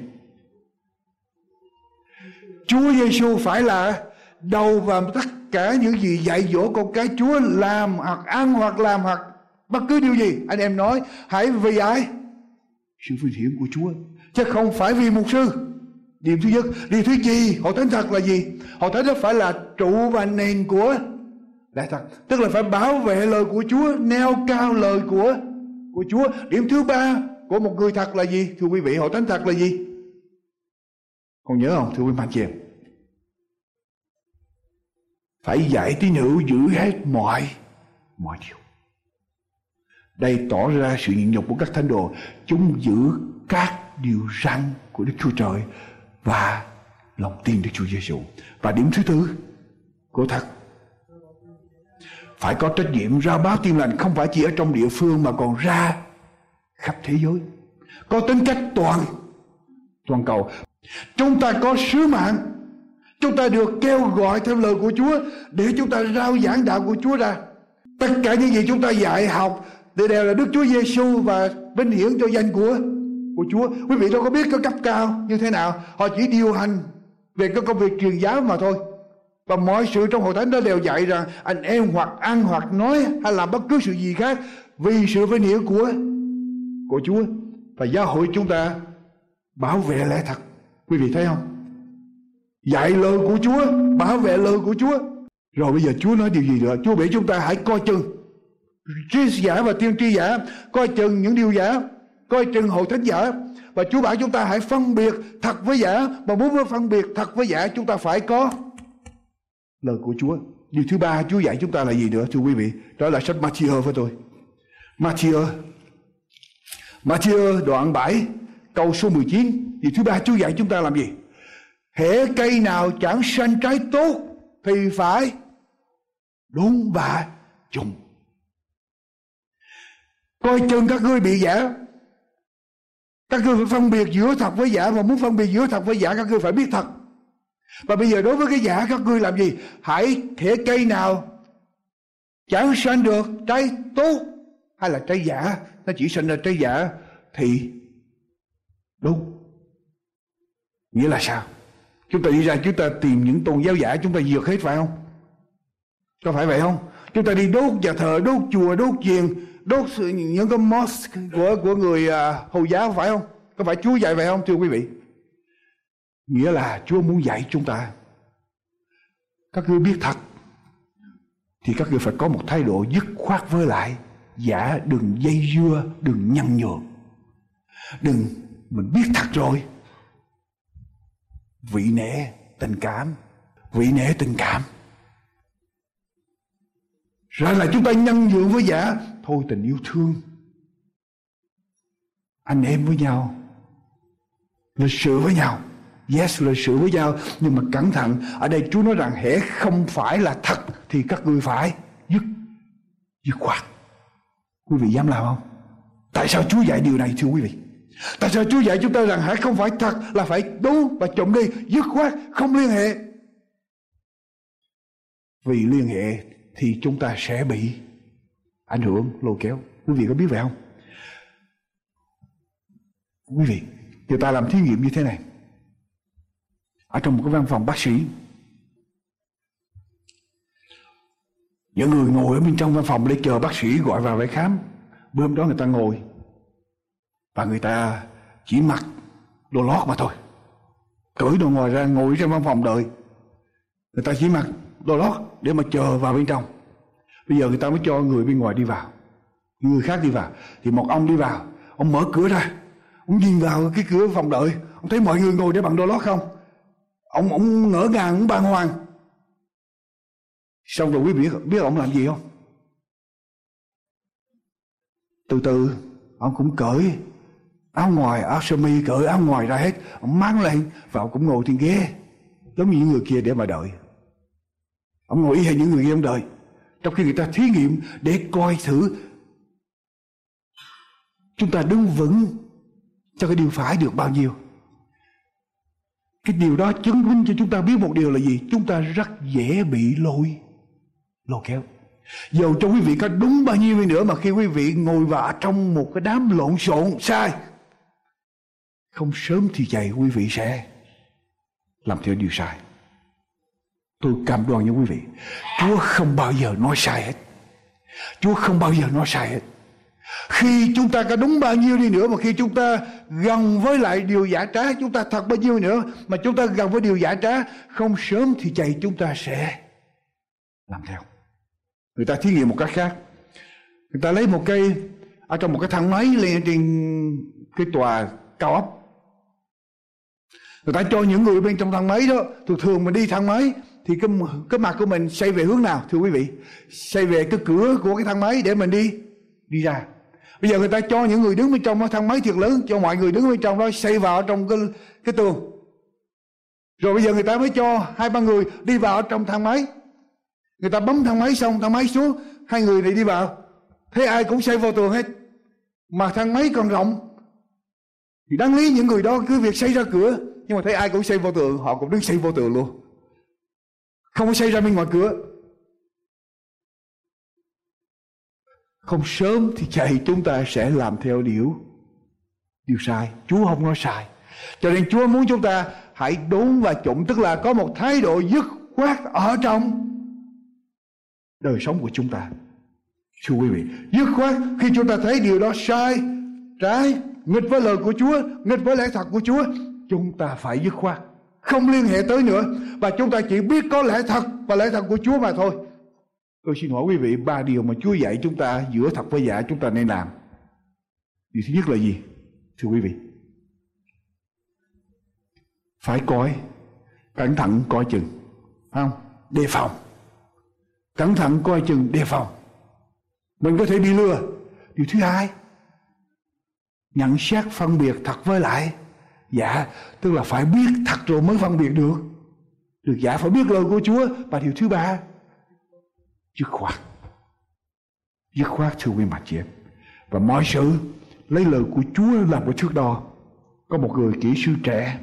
Chúa Giêsu phải là đầu và tất cả những gì dạy dỗ con cái Chúa làm hoặc ăn hoặc làm hoặc bất cứ điều gì. Anh em nói, hãy vì ai? Sự vinh hiển của Chúa, chứ không phải vì mục sư. Điểm thứ nhất, điều thứ gì? Họ thánh thật là gì? Họ thánh đó phải là trụ và nền của lẽ thật tức là phải bảo vệ lời của Chúa, neo cao lời của của Chúa. Điểm thứ ba của một người thật là gì? Thưa quý vị, họ thánh thật là gì? Còn nhớ không? Thưa quý bạn chị em phải dạy tín hữu giữ hết mọi mọi điều đây tỏ ra sự nhịn nhục của các thánh đồ, chúng giữ các điều răn của Đức Chúa Trời và lòng tin Đức Chúa Giêsu. Và điểm thứ tư của thật phải có trách nhiệm ra báo tin lành, không phải chỉ ở trong địa phương mà còn ra khắp thế giới. Có tính cách toàn toàn cầu. Chúng ta có sứ mạng Chúng ta được kêu gọi theo lời của Chúa để chúng ta rao giảng đạo của Chúa ra. Tất cả những gì chúng ta dạy, học đều là Đức Chúa Giêsu và vinh hiển cho danh của của Chúa. Quý vị đâu có biết có cấp cao như thế nào. Họ chỉ điều hành về cái công việc truyền giáo mà thôi. Và mọi sự trong hội thánh đó đều dạy rằng anh em hoặc ăn hoặc nói hay làm bất cứ sự gì khác vì sự vinh hiển của của Chúa. Và giáo hội chúng ta bảo vệ lẽ thật. Quý vị thấy không? Dạy lời của Chúa, bảo vệ lời của Chúa. Rồi bây giờ Chúa nói điều gì nữa? Chúa bảo chúng ta hãy coi chừng. Tri giả và tiên tri giả, coi chừng những điều giả coi chừng hội thánh giả. Và Chúa bảo chúng ta hãy phân biệt thật với giả. Mà muốn phân biệt thật với giả chúng ta phải có lời của Chúa. Điều thứ ba Chúa dạy chúng ta là gì nữa thưa quý vị? Đó là sách Matthew với tôi. Matthew. Matthew đoạn 7 câu số 19 điều thứ ba Chúa dạy chúng ta làm gì? Hễ cây nào chẳng sanh trái tốt, thì phải đúng và trùng. Coi chừng các ngươi bị giả. Các ngươi phải phân biệt giữa thật với giả, Và muốn phân biệt giữa thật với giả, các ngươi phải biết thật. Và bây giờ đối với cái giả, các ngươi làm gì? Hãy thể cây nào Chẳng sanh được trái tốt, Hay là trái giả, Nó chỉ sanh ra trái giả, Thì đúng. Nghĩa là sao? Chúng ta đi ra chúng ta tìm những tôn giáo giả Chúng ta dược hết phải không? Có phải vậy không? Chúng ta đi đốt nhà thờ, đốt chùa, đốt chiền đốt những cái mosque của của người uh, hồi giáo phải không? Có phải Chúa dạy vậy không thưa quý vị? Nghĩa là Chúa muốn dạy chúng ta. Các ngươi biết thật thì các ngươi phải có một thái độ dứt khoát với lại giả. Đừng dây dưa đừng nhăn nhường. Đừng mình biết thật rồi vị nể tình cảm. Vị nể tình cảm. Rồi là chúng ta nhân nhượng với giả. Thôi tình yêu thương. Anh em với nhau. Lịch sự với nhau. Yes, lịch sự với nhau. Nhưng mà cẩn thận, ở đây chúa nói rằng hễ không phải là thật thì các ngươi phải dứt. Dứt khoát. Quý vị dám làm không? Tại sao chúa dạy điều này thưa quý vị? Tại sao chúa dạy chúng ta rằng hãy không phải thật là phải đúng và trộm đi, dứt khoát không liên hệ. Vì liên hệ thì chúng ta sẽ bị ảnh hưởng, lôi kéo. Quý vị có biết vậy không? Quý vị người ta làm thí nghiệm như thế này. Ở trong một cái văn phòng bác sĩ, những người ngồi ở bên trong văn phòng để chờ bác sĩ gọi vào để khám. Bữa hôm đó người ta ngồi và người ta chỉ mặc đồ lót mà thôi. Cởi đồ ngoài ra ngồi trong văn phòng đợi. Người ta chỉ mặc đồ lót để mà chờ vào bên trong. Bây giờ người ta mới cho người bên ngoài đi vào. Người khác đi vào thì một ông đi vào ông mở cửa ra. Ông nhìn vào cái cửa phòng đợi. Ông thấy mọi người ngồi để bằng đồ lót không? Ông ông ngỡ ngàng ông bàng hoàng. Xong rồi quý vị biết, biết ông làm gì không? Từ từ ông cũng cởi áo ngoài, áo sơ mi, cởi áo ngoài ra hết. Ông mang lên và ông cũng ngồi trên ghế, giống như những người kia để mà đợi. Ông ngồi y hay những người kia ông đợi. Trong khi người ta thí nghiệm để coi thử, chúng ta đứng vững cho cái điều phải được bao nhiêu. Cái điều đó chứng minh cho chúng ta biết một điều là gì? Chúng ta rất dễ bị lôi lôi kéo. Dầu cho quý vị có đúng bao nhiêu đi nữa mà khi quý vị ngồi vạ trong một cái đám lộn xộn, sai. Không sớm thì dậy quý vị sẽ làm theo điều sai. Tôi cam đoan với quý vị, Chúa không bao giờ nói sai hết. Chúa không bao giờ nói sai hết. Khi chúng ta có đúng bao nhiêu đi nữa mà khi chúng ta gần với lại điều giả trá, chúng ta thật bao nhiêu nữa mà chúng ta gần với điều giả trá, không sớm thì chạy chúng ta sẽ làm theo người ta thí nghiệm một cách khác người ta lấy một cây ở trong một cái thang máy lên trên cái tòa cao ốc người ta cho những người bên trong thang máy đó, thường thường mình đi thang máy, thì cái cái mặt của mình xoay về hướng nào, thưa quý vị? Xoay về cái cửa của cái thang máy để mình đi đi ra. Bây giờ người ta cho những người đứng bên trong thang máy thiệt lớn, cho mọi người đứng bên trong đó xoay vào trong cái cái tường. Rồi bây giờ người ta mới cho hai, ba người đi vào trong thang máy. Người ta bấm thang máy xong, thang máy xuống, hai người này đi vào. Thấy ai cũng xây vào tường hết. Mà thang máy còn rộng. Thì đáng lý những người đó cứ việc xây ra cửa nhưng mà thấy ai cũng xây vô tường, họ cũng đứng xây vô tường luôn. Không có xây ra bên ngoài cửa. Không sớm thì chạy, chúng ta sẽ làm theo điều. Điều sai. Chúa không nói sai. Cho nên chúa muốn chúng ta hãy đúng và chuẩn tức là có một thái độ dứt khoát ở trong đời sống của chúng ta. Thưa quý vị, dứt khoát khi chúng ta thấy điều đó sai, trái, nghịch với lời của Chúa, nghịch với lẽ thật của Chúa chúng ta phải dứt khoát, không liên hệ tới nữa. Và chúng ta chỉ biết có lẽ thật và lẽ thật của Chúa mà thôi. Tôi xin hỏi quý vị, ba điều mà Chúa dạy chúng ta giữa thật với giả chúng ta nên làm. Điều thứ nhất là gì, thưa quý vị? Phải coi, cẩn thận coi chừng không? Đề phòng. Cẩn thận coi chừng, đề phòng. Mình có thể bị lừa. Điều thứ hai, nhận xét phân biệt thật với lại dạ tức là phải biết thật rồi mới phân biệt được. Được giả phải biết lời của Chúa và điều thứ ba. Dứt khoát. Dứt khoát, thưa quý mặt chị em. Và mọi sự lấy lời của Chúa làm cái thước đo có một người kỹ sư trẻ,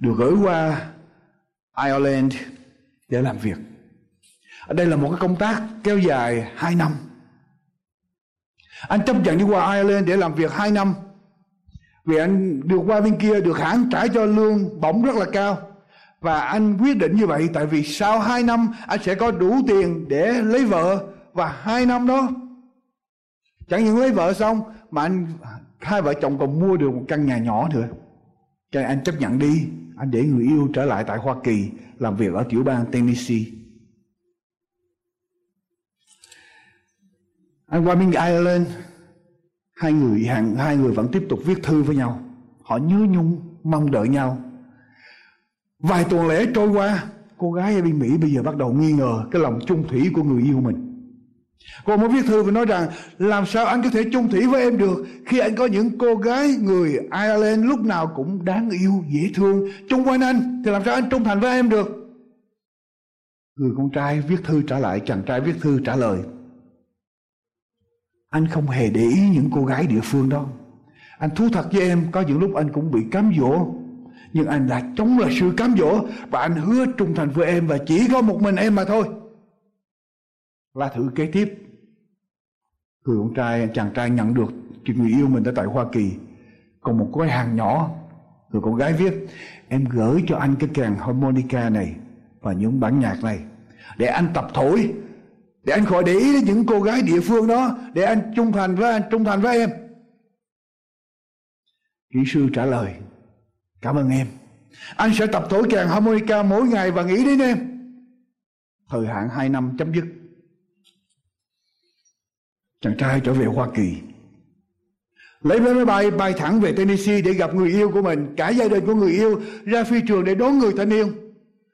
được gửi qua Ireland để làm việc. Ở đây là một cái công tác kéo dài 2 năm. Anh chấp nhận đi qua Ireland để làm việc 2 năm vì anh được qua bên kia, được hãng trả cho lương bổng rất là cao. Và anh quyết định như vậy tại vì sau 2 năm, anh sẽ có đủ tiền để lấy vợ. Và hai năm đó, chẳng những lấy vợ xong, mà anh, hai vợ chồng còn mua được một căn nhà nhỏ nữa. Cho anh chấp nhận đi. Anh để người yêu trở lại tại Hoa Kỳ làm việc ở tiểu bang Tennessee. Anh qua bên Ireland hai người hàng, hai người vẫn tiếp tục viết thư với nhau. Họ nhớ nhung, mong đợi nhau. Vài tuần lễ trôi qua, cô gái ở bên Mỹ bây giờ bắt đầu nghi ngờ cái lòng chung thủy của người yêu mình. Cô mới viết thư và nói rằng, làm sao anh có thể chung thủy với em được khi anh có những cô gái người Ireland lúc nào cũng đáng yêu, dễ thương. Chung quanh anh, thì làm sao anh trung thành với em được? Người con trai viết thư trả lại, Chàng trai viết thư trả lời. Anh không hề để ý những cô gái địa phương đó Anh thú thật với em, Có những lúc anh cũng bị cám dỗ. Nhưng anh đã chống lại sự cám dỗ Và anh hứa trung thành với em Và chỉ có một mình em mà thôi. Là thử kế tiếp. Người con trai, Chàng trai nhận được chuyện Người yêu mình ở tại Hoa Kỳ. Còn một gói hàng nhỏ, Người con gái viết, Em gửi cho anh cái kèn harmonica này Và những bản nhạc này Để anh tập thổi. Để anh khỏi để ý đến những cô gái địa phương đó. Để anh trung thành với anh Trung thành với em. Kỹ sư trả lời Cảm ơn em. Anh sẽ tập thổi kèn harmonica mỗi ngày Và nghĩ đến em. Thời hạn 2 năm chấm dứt. Chàng trai trở về Hoa Kỳ. Lấy vé máy bay bay thẳng về Tennessee để gặp người yêu của mình. Cả gia đình của người yêu ra phi trường để đón người thanh niên.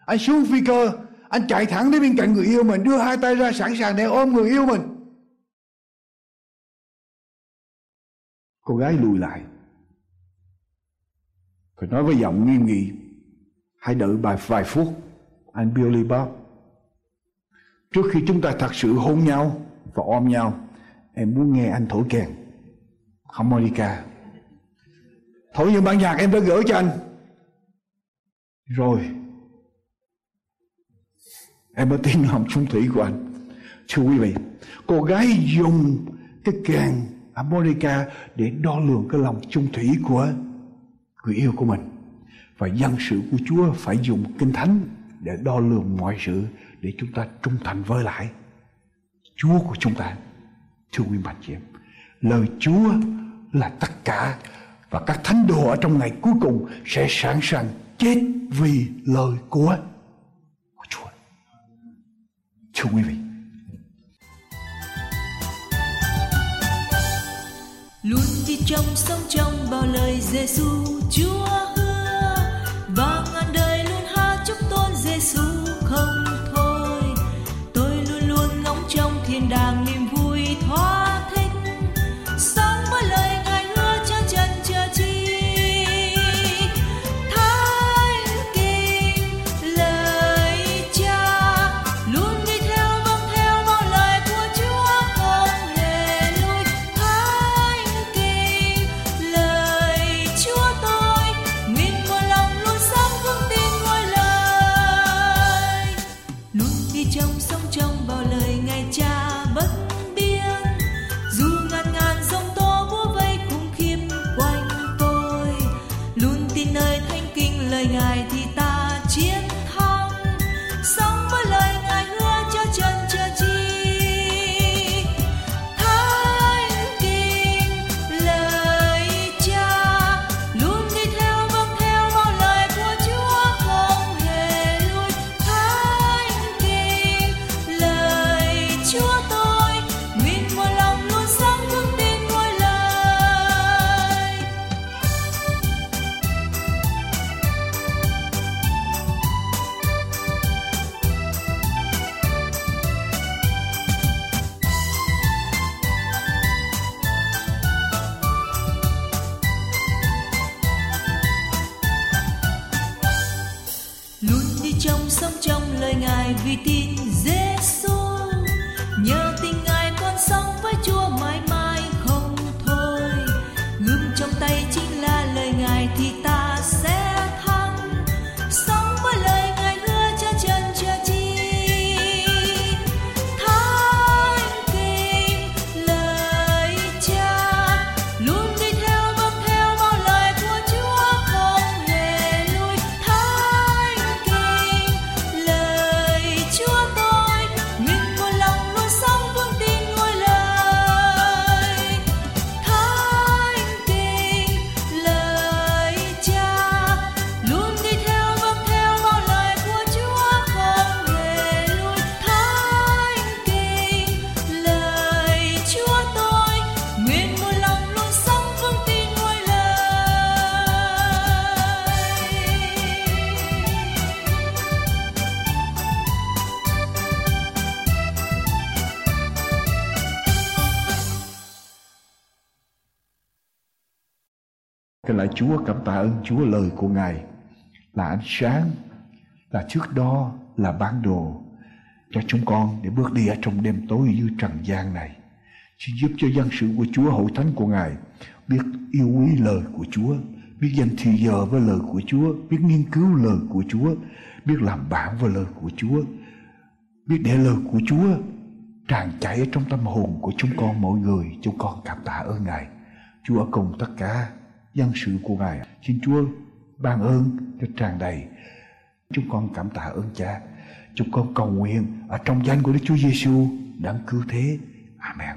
Anh xuống phi cơ, anh chạy thẳng đến bên cạnh người yêu mình, đưa hai tay ra sẵn sàng để ôm người yêu mình. Cô gái lùi lại. Phải nói với giọng nghiêm nghị. Hãy đợi vài, vài phút. Anh Billy Bob. Trước khi chúng ta thật sự hôn nhau và ôm nhau, em muốn nghe anh thổi kèn harmonica thổi những bản nhạc em đã gửi cho anh rồi em mới tin lòng trung thủy của anh thưa quý vị cô gái dùng cái kèn harmonica để đo lường cái lòng trung thủy của người yêu của mình và dân sự của Chúa phải dùng kinh thánh để đo lường mọi sự để chúng ta trung thành với lại Chúa của chúng ta thưa quý bạn chị em lời Chúa là tất cả và các thánh đồ ở trong ngày cuối cùng sẽ sẵn sàng chết vì lời của, của Chúa. Thưa quý vị. Luôn đi trong sống trong bao lời Giêsu Chúa Chúa cảm tạ ơn Chúa lời của Ngài là ánh sáng, là thước đo, là bản đồ, cho chúng con để bước đi ở trong đêm tối như trần gian này. Xin giúp cho dân sự của Chúa, hội thánh của Ngài biết yêu quý lời của Chúa, biết dành thời giờ với lời của Chúa, biết nghiên cứu lời của Chúa, biết làm bạn với lời của Chúa, biết để lời của Chúa tràn chảy ở trong tâm hồn của chúng con mọi người. Chúng con cảm tạ ơn Ngài. Chúa cùng tất cả dân sự của Ngài. Xin Chúa ban ơn cho tràn đầy. Chúng con cảm tạ ơn Cha. Chúng con cầu nguyện ở trong danh của Đức Chúa Giêsu đấng cứu thế. Amen.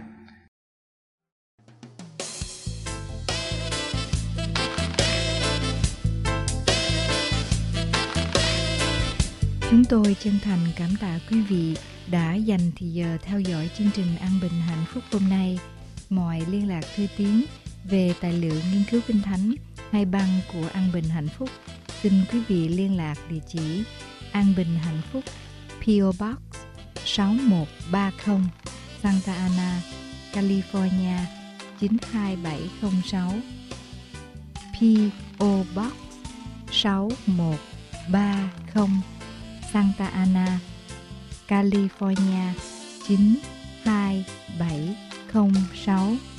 Chúng tôi chân thành cảm tạ quý vị đã dành thì giờ theo dõi chương trình An Bình Hạnh Phúc hôm nay. Mọi liên lạc thư tín về tài liệu nghiên cứu kinh thánh hay băng của An Bình Hạnh Phúc xin quý vị liên lạc địa chỉ An Bình Hạnh Phúc PO Box 6130 Santa Ana, California 92706 PO Box 6130 Santa Ana, California 92706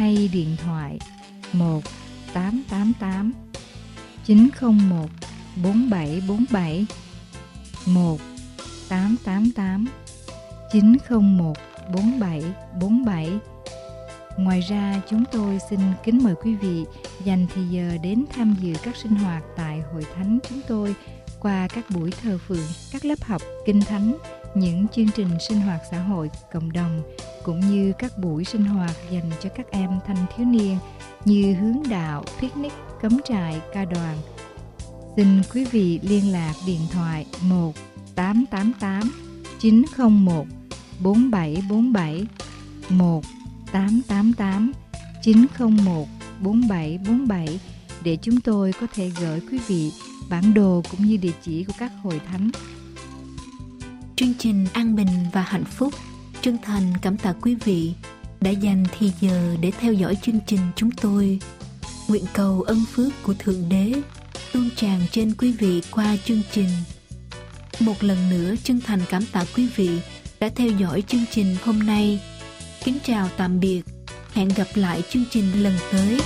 hay điện thoại 1 888 901 4747 1 888 901 4747 Ngoài ra, chúng tôi xin kính mời quý vị dành thời giờ đến tham dự các sinh hoạt tại hội thánh chúng tôi qua các buổi thờ phượng, các lớp học kinh thánh, những chương trình sinh hoạt xã hội cộng đồng cũng như các buổi sinh hoạt dành cho các em thanh thiếu niên như hướng đạo, picnic, cắm trại, ca đoàn. Xin quý vị liên lạc điện thoại 1 888 901 4747 1 888 901 4747 để chúng tôi có thể gửi quý vị bản đồ cũng như địa chỉ của các hội thánh. Chương trình An Bình và Hạnh Phúc chân thành cảm tạ quý vị đã dành thì giờ để theo dõi chương trình chúng tôi. Nguyện cầu ân phước của Thượng Đế tuôn tràn trên quý vị qua chương trình. Một lần nữa chân thành cảm tạ quý vị đã theo dõi chương trình hôm nay. Kính chào tạm biệt. Hẹn gặp lại chương trình lần tới.